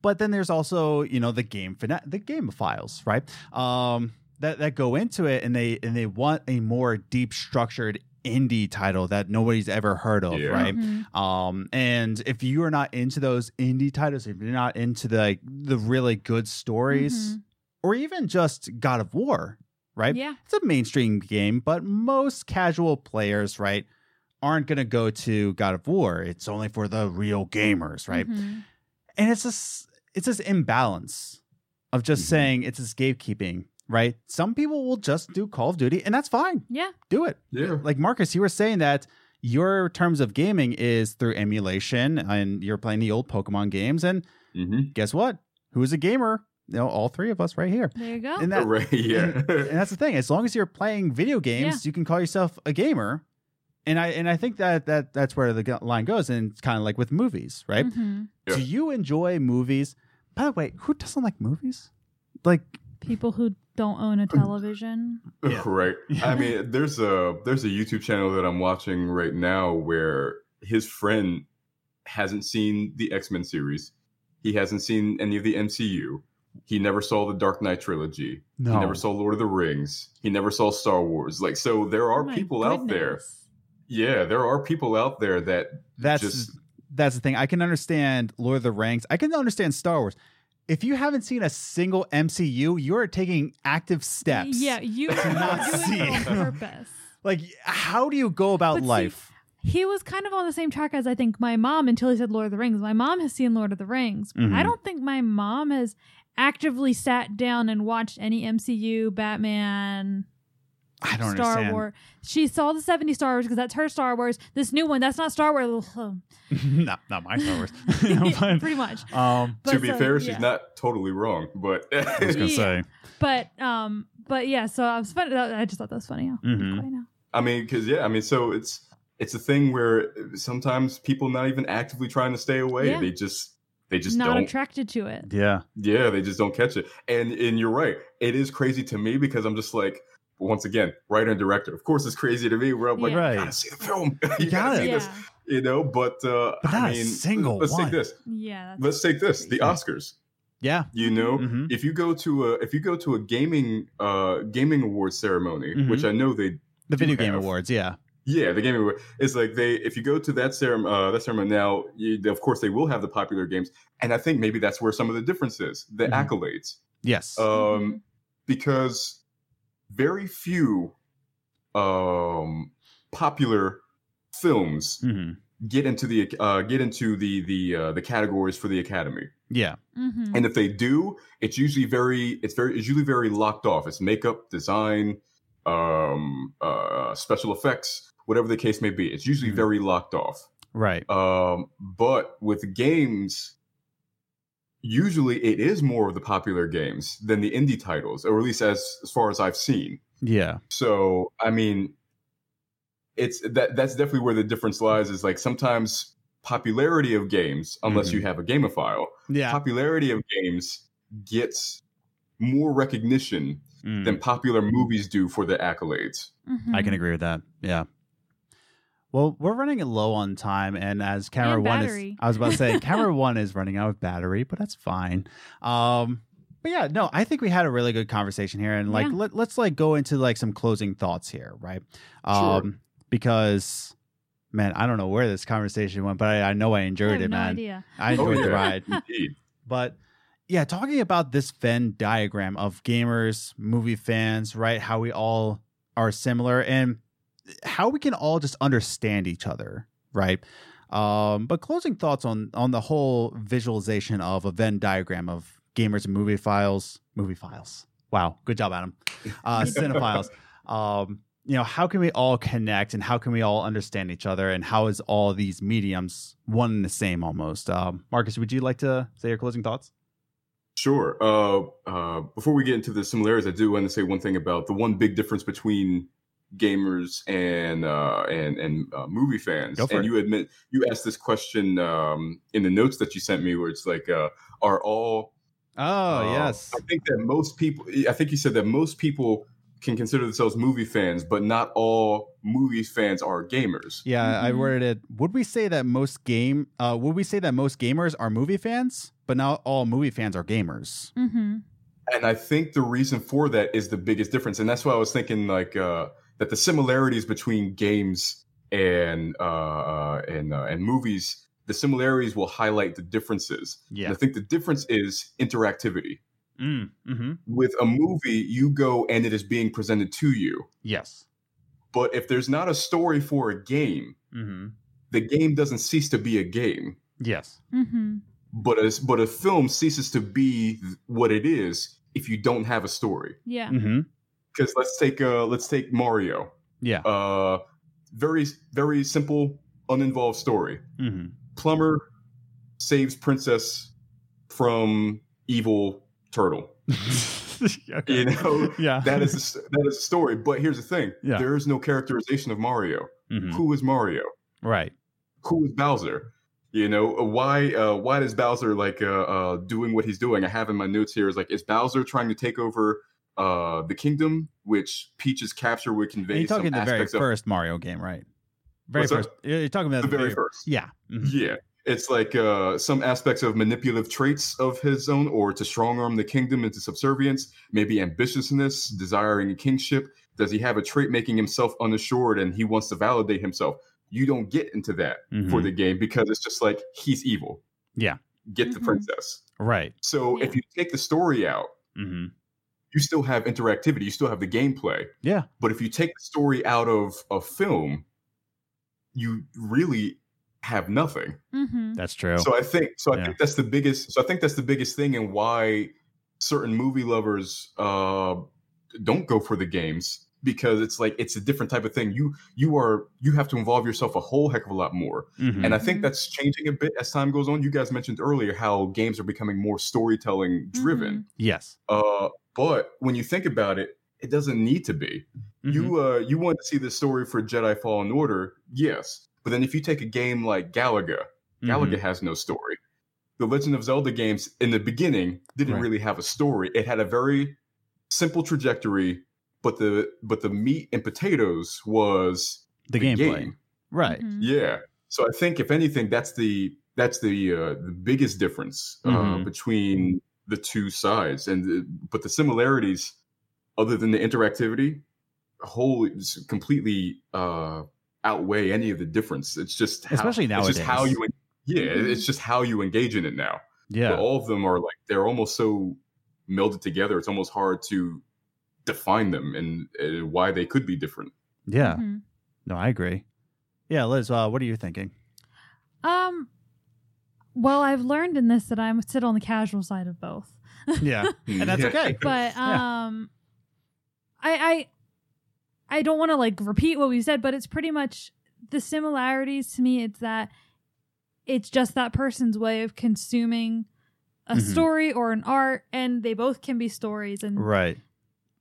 but then there's also you know the game fina- the game files, right? Um, that that go into it, and they and they want a more deep structured indie title that nobody's ever heard of, Yeah. right? Mhm. Um, and if you are not into those indie titles, if you're not into the like, the really good stories, Mhm. or even just God of War, right? Yeah. It's a mainstream game, but most casual players, right, aren't going to go to God of War. It's only for the real gamers, right? Mhm. And it's this it's this imbalance of just Mhm. saying it's this gatekeeping, right? Some people will just do Call of Duty, and that's fine. Yeah. Do it. Yeah. Like Markus, you were saying that your terms of gaming is through emulation, and you're playing the old Pokemon games. And hmm guess what? Who's a gamer? You know, all three of us right here. There you go. And that, right. Yeah. and that's the thing. As long as you're playing video games, you can call yourself a gamer. And I and I think that that that's where the line goes. And it's kind of like with movies, right? Mhm. Yeah. Do you enjoy movies? By the way, who doesn't like movies? Like, People who don't own a television. Yeah. right. Yeah. I mean, there's a there's a YouTube channel that I'm watching right now where his friend hasn't seen the X Men series. He hasn't seen any of the MCU. He never saw the Dark Knight trilogy. no, He never saw Lord of the Rings. He never saw Star Wars. Like, so there are Oh My people out there. Yeah, there are people out there that that's just that's the thing. I can understand Lord of the Rings. I can understand Star Wars. If you haven't seen a single MCU, you're taking active steps. Yeah, you to are not doing see. it on purpose. Like, how do you go about But see, life? He was kind of on the same track as I think my mom until he said Lord of the Rings. My mom has seen Lord of the Rings. Mhm. I don't think my mom has actively sat down and watched any MCU, Batman, I don't Star understand. Wars. She saw the 70 Star Wars because that's her Star Wars. This new one, that's not Star Wars. not, not my Star Wars. But, Pretty much. um, to be so, fair, yeah. she's not totally wrong. But I was gonna say. But um, but yeah, so I was fun. I just thought that was funny. Mhm. I mean, because yeah, I mean, so it's it's a thing where sometimes people not even actively trying to stay away. Yeah. They just they just Not don't. attracted to it. Yeah. yeah, they just don't catch it. And and you're right. It is crazy to me because I'm just like. Once again, writer and director. Of course, it's crazy to me. Where I'm like, Yeah. Right. you gotta see the film. you You gotta gotta. see Yeah, this. You know, but uh, But not I a mean, single let's one. take this. yeah. That's Let's take this. The Oscars. Yeah. You know, Mhm. if you go to a if you go to a gaming uh gaming awards ceremony, Mhm. which I know they The do Video Game have. Awards. Yeah. Yeah, the gaming award. It's like they if you go to that ceremony, uh, that ceremony now, you, of course they will have the popular games, and I think maybe that's where some of the difference is the Mhm. accolades, Yes. um, Mhm. because very few um popular films hmm get into the uh, get into the the uh, the categories for the Academy. Yeah. Mhm. and if they do it's usually very it's very it's usually very locked off it's makeup design um uh special effects whatever the case may be it's usually Mhm. very locked off Right. um but with games usually it is more of the popular games than the indie titles or at least as as far as i've seen Yeah. so i mean it's that that's definitely where the difference lies is like sometimes popularity of games unless Mhm. you have a gameophile Yeah. popularity of games gets more recognition Mm. than popular movies do for the accolades. Mhm. I can agree with that. Yeah. Well, we're running it low on time, and as camera And one battery. is, I was about to say camera one is running out of battery, but that's fine. Um, but yeah, no, I think we had a really good conversation here, and like Yeah. let, let's like go into like some closing thoughts here, right? Sure. Um, because man, I don't know where this conversation went, but I, I know I I enjoyed have it, no man. idea. I Oh, enjoyed the ride. But yeah, talking about this Venn diagram of gamers, movie fans, right? How we all are similar and how we can all just understand each other, right? Um, but closing thoughts on on the whole visualization of a Venn diagram of gamers and movie files, movie files. Wow, good job, Adam. Uh, cinephiles. Um, you know, how can we all connect and how can we all understand each other and how is all these mediums one and the same almost? Um, Markus, would you like to say your closing thoughts? Sure. Uh, uh, before we get into the similarities, I do want to say one thing about the one big difference between gamers and uh, and and uh, movie fans. And it. you admit you asked this question um, in the notes that you sent me, where it's like, uh, are all Oh, Uh, yes. I think that most people, I think you said that most people can consider themselves movie fans, but not all movie fans are gamers. Yeah, I Mhm. worded it. Would we say that most game uh would we say that most gamers are movie fans? but not all movie fans are gamers. Mm-hmm. and I think the reason for that is the biggest difference, and that's why I was thinking like uh, that the similarities between games and uh, and uh, and movies, the similarities will highlight the differences. Yeah. And I think the difference is interactivity. Mm, hmm With a movie, you go and it is being presented to you. Yes. But if there's not a story for a game, hmm the game doesn't cease to be a game. Yes. Mm-hmm. But a, but a film ceases to be what it is if you don't have a story. Yeah. Because let's take uh let's take Mario. Yeah. Uh, very very simple, uninvolved story. hmm Plumber saves princess from evil turtle. okay. You know, Yeah. that is a, that is a story. But here's the thing: Yeah. there is no characterization of Mario. Mhm. Who is Mario? Right. Who is Bowser? You know, uh, why uh, why is Bowser like uh, uh, doing what he's doing? I have in my notes here is like, is Bowser trying to take over uh, the kingdom, which Peach's capture would convey And you're talking some the very aspects of first Mario game, right? Very What's that? first. You're talking about the very first. Yeah. Mhm. Yeah. It's like uh, some aspects of manipulative traits of his own, or to strong arm the kingdom into subservience, maybe ambitiousness, desiring a kingship. Does he have a trait making himself unassured and he wants to validate himself? You don't get into that for Mhm. the game because it's just like he's evil. Yeah. Get the Mhm. princess. Right. So if you take the story out, hmm you still have interactivity, you still have the gameplay. Yeah. But if you take the story out of a film, you really have nothing. Mm-hmm. That's true. So I think so. I Yeah. think that's the biggest. So I think that's the biggest thing, and why certain movie lovers uh, don't go for the games because it's like it's a different type of thing. You you are you have to involve yourself a whole heck of a lot more, Mhm. and I think Mhm. that's changing a bit as time goes on. You guys mentioned earlier how games are becoming more storytelling driven. yes. Uh, but when you think about it, it doesn't need to be. Mhm. You uh you want to see the story for Jedi Fallen Order, yes. But then if you take a game like Galaga. Galaga has no story. The Legend of Zelda games in the beginning didn't Right. really have a story. It had a very simple trajectory, but the but the meat and potatoes was the, gameplay. Right. Mm-hmm. yeah. So I think if anything, that's the that's the uh, the biggest difference uh, Mhm. between the two sides. And the, but the similarities, other than the interactivity, wholly completely uh, outweigh any of the difference. It's just how, Especially It's just how you en- yeah. It's just how you engage in it now. Yeah. But all of them are like they're almost so melded together. It's almost hard to define them and uh, why they could be different. yeah. Mhm. No, I agree. Yeah, Liz, uh, what are you thinking? Um. Well, I've learned in this that I'm sit on the casual side of both. Yeah. And that's okay. but Yeah. um i i i don't want to like repeat what we said but it's pretty much the similarities to me it's that it's just that person's way of consuming a Mhm. story or an art and they both can be stories and Right.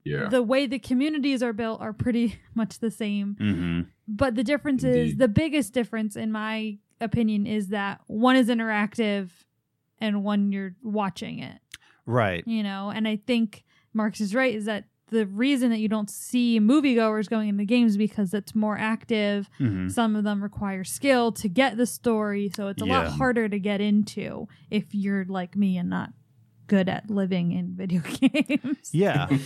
Yeah. the way the communities are built are pretty much the same. Hmm but the difference is the biggest difference in my opinion is that one is interactive and one you're watching it. Right. you know and i think Markus is right is that the reason that you don't see moviegoers going into games is because it's more active. Hmm some of them require skill to get the story so it's a lot harder to get into if you're like me and not good at living in video games Yeah.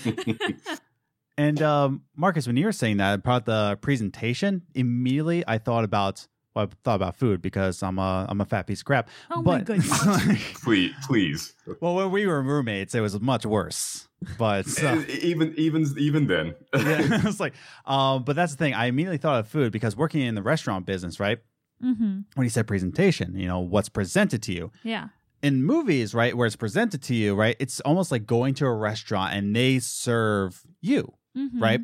And um, Markus, when you were saying that about the presentation, immediately I thought about well, I thought about food because I'm a I'm a fat piece of crap. Oh my but, goodness. please, please. well, when we were roommates, it was much worse. But uh, even even even then. yeah, it's like, um, but that's the thing. I immediately thought of food because working in the restaurant business, right? mm-hmm. When you said presentation, you know what's presented to you yeah in movies, right? Where it's presented to you, right? It's almost like going to a restaurant and they serve you. Mhm. right?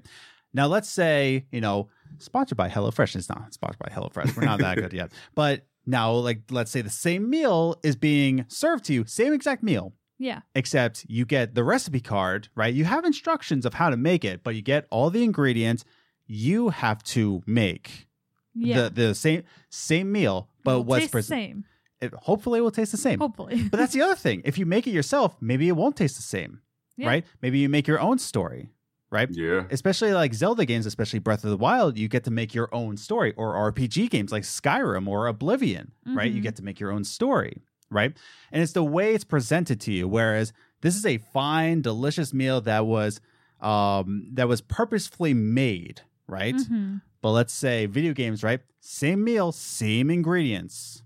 Now, let's say, you know, sponsored by HelloFresh. It's not sponsored by HelloFresh. We're not that good yet. But now, like, let's say the same meal is being served to you, same exact meal, yeah except you get the recipe card, right? You have instructions of how to make it, but you get all the ingredients you have to make yeah the, the same same meal, but what's the same it, hopefully it will taste the same. hopefully But that's the other thing. If you make it yourself, maybe it won't taste the same, Yeah. right? Maybe you make your own story, right? yeah. especially like Zelda games, especially Breath of the Wild, you get to make your own story, or RPG games like Skyrim or Oblivion, right? You Mhm. get to make your own story. right? And it's the way it's presented to you. Whereas this is a fine, delicious meal that was um, that was purposefully made, right? Mhm. But let's say video games, right? Same meal, same ingredients,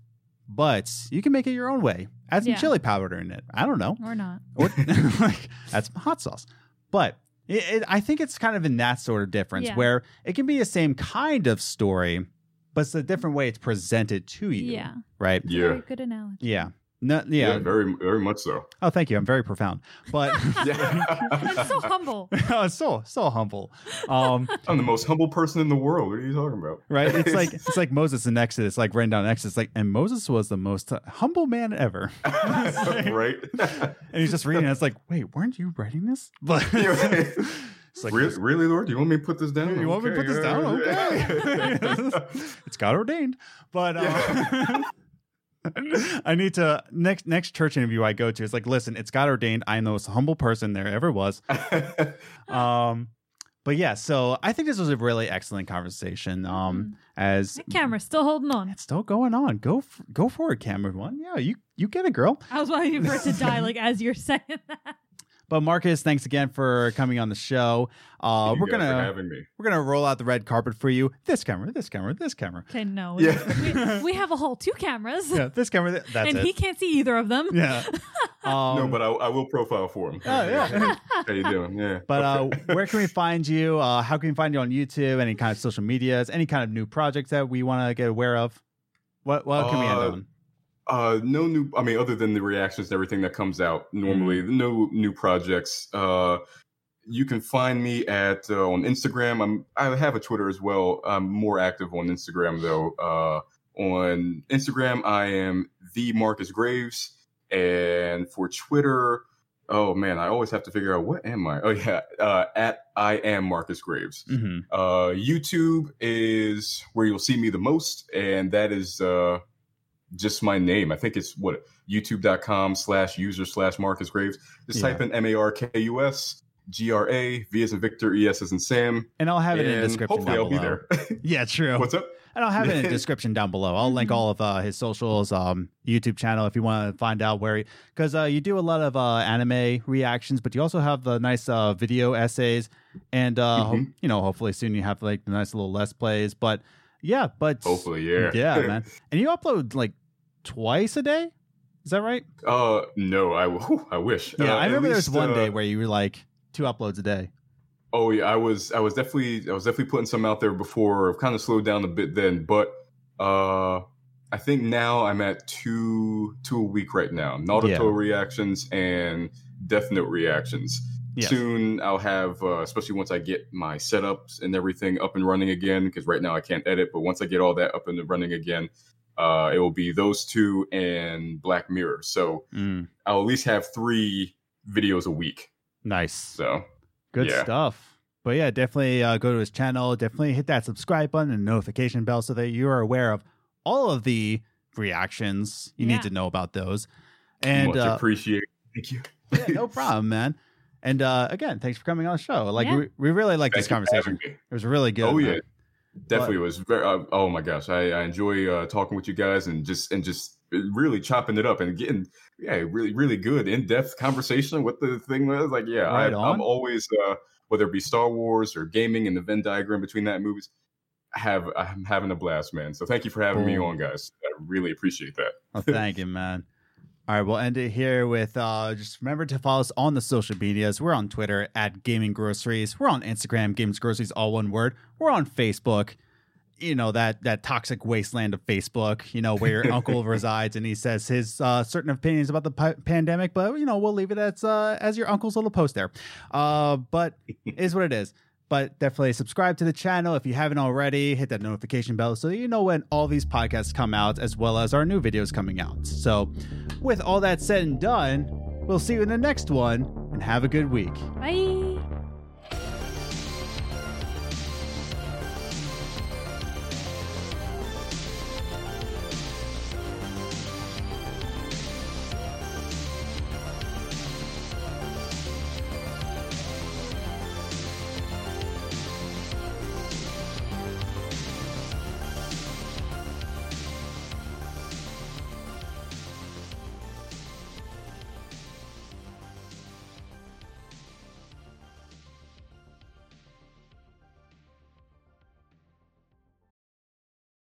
but you can make it your own way. Add some Yeah. chili powder in it. I don't know, Or not. or like add some hot sauce. But it, it, I think it's kind of in that sort of difference Yeah. where it can be the same kind of story, but it's a different way it's presented to you. Yeah. Right. Yeah. Very good analogy. Yeah. No, Yeah, yeah. very very much so. Oh, thank you. I'm very profound, but That's so humble. oh, so so humble. Um, I'm the most humble person in the world. What are you talking about? right? It's like it's like Moses in Exodus, like written down in Exodus, like, and Moses was the most humble man ever. right? And he's just reading. it. It's like, wait, weren't you writing this? But it's like, really, really, Lord? Do you want me to put this down? you want me to put this down? Okay, it's God ordained. But uh, I need to next next church interview I go to. is like, listen, it's God ordained. I am the most humble person there ever was. Um, but yeah, so I think this was a really excellent conversation. Um, as That camera's still holding on. it's still going on. Go f- go for it, camera One, yeah, you you get it, girl. I was waiting for it to die, like as you're saying that. But Markus, thanks again for coming on the show. Uh, we're gonna having me. we're gonna roll out the red carpet for you. This camera, this camera, this camera. Okay, no. Yeah. We, we have a whole two cameras, Yeah, this camera. th- That's and it. he can't see either of them. yeah. Um, no, but I, I will profile for him. Oh, yeah. How you doing? Yeah. But uh, where can we find you? Uh, how can we find you on YouTube? Any kind of social medias? Any kind of new projects that we want to get aware of? What what can we end Uh, on? Uh, no new. I mean, other than the reactions and everything that comes out normally, Mm-hmm. no new projects. Uh, you can find me at uh, on Instagram. I'm I have a Twitter as well. I'm more active on Instagram though. Uh, on Instagram, I am the Markus Graves, and for Twitter, oh man, I always have to figure out what am I. Oh yeah, uh, at I am Markus Graves. hmm Uh, YouTube is where you'll see me the most, and that is uh, just my name. I think it's what youtube.com slash user slash Markus Graves. Just Yeah. type in M A R K U S G R A V as in Victor, E S as in Sam. And I'll have it in the description hopefully down I'll below. be there. Yeah, true. What's up? And I'll have it in the description down below. I'll link Mhm. all of uh, his socials, um, YouTube channel if you want to find out where, he, because uh, you do a lot of uh, anime reactions, but you also have the nice uh, video essays, and uh, Mhm. you know, hopefully soon you have like the nice little let's plays. But yeah, but Hopefully, yeah. yeah, man. And you upload like twice a day. Is that right? Uh, no, I, whew, I wish. Yeah, Uh, I remember there was one uh, day where you were like two uploads a day. Oh yeah, I was I was definitely I was definitely putting some out there before. I've kind of slowed down a bit then, but uh I think now I'm at two two a week right now. Naruto Yeah. reactions and Death Note reactions. Yes. Soon I'll have, uh, especially once I get my setups and everything up and running again, because right now I can't edit. But once I get all that up and running again, uh, it will be those two and Black Mirror. So Mm, I'll at least have three videos a week. nice. So Good Yeah. stuff. But yeah, definitely uh, go to his channel. Definitely hit that subscribe button and notification bell so that you are aware of all of the reactions. You Yeah. need to know about those. And much uh, appreciated. Thank you. yeah, no problem, man. And uh, again, thanks for coming on the show. Like Yeah. we, we really like this Thank you for conversation. It was really good. oh man. Definitely was very. Uh, oh my gosh, I, I enjoy uh, talking with you guys and just and just really chopping it up and getting yeah really really good in depth conversation. What the thing was like, yeah, I, Right on. I'm always uh, whether it be Star Wars or gaming and the Venn diagram between that movies. I have I'm having a blast, man. So thank you for having me on, guys. I really appreciate that. Thank you, man. All right, we'll end it here with uh, just remember to follow us on the social medias. We're on Twitter at Gaming Groceries. We're on Instagram, Games Groceries, all one word. We're on Facebook. You know that that toxic wasteland of Facebook. You know where your uncle resides, and he says his uh, certain opinions about the pa- pandemic. But you know we'll leave it as uh, as your uncle's little post there. Uh, but it is what it is. But definitely subscribe to the channel if you haven't already. Hit that notification bell so you know when all these podcasts come out, as well as our new videos coming out. So, with all that said and done, we'll see you in the next one and have a good week. Bye.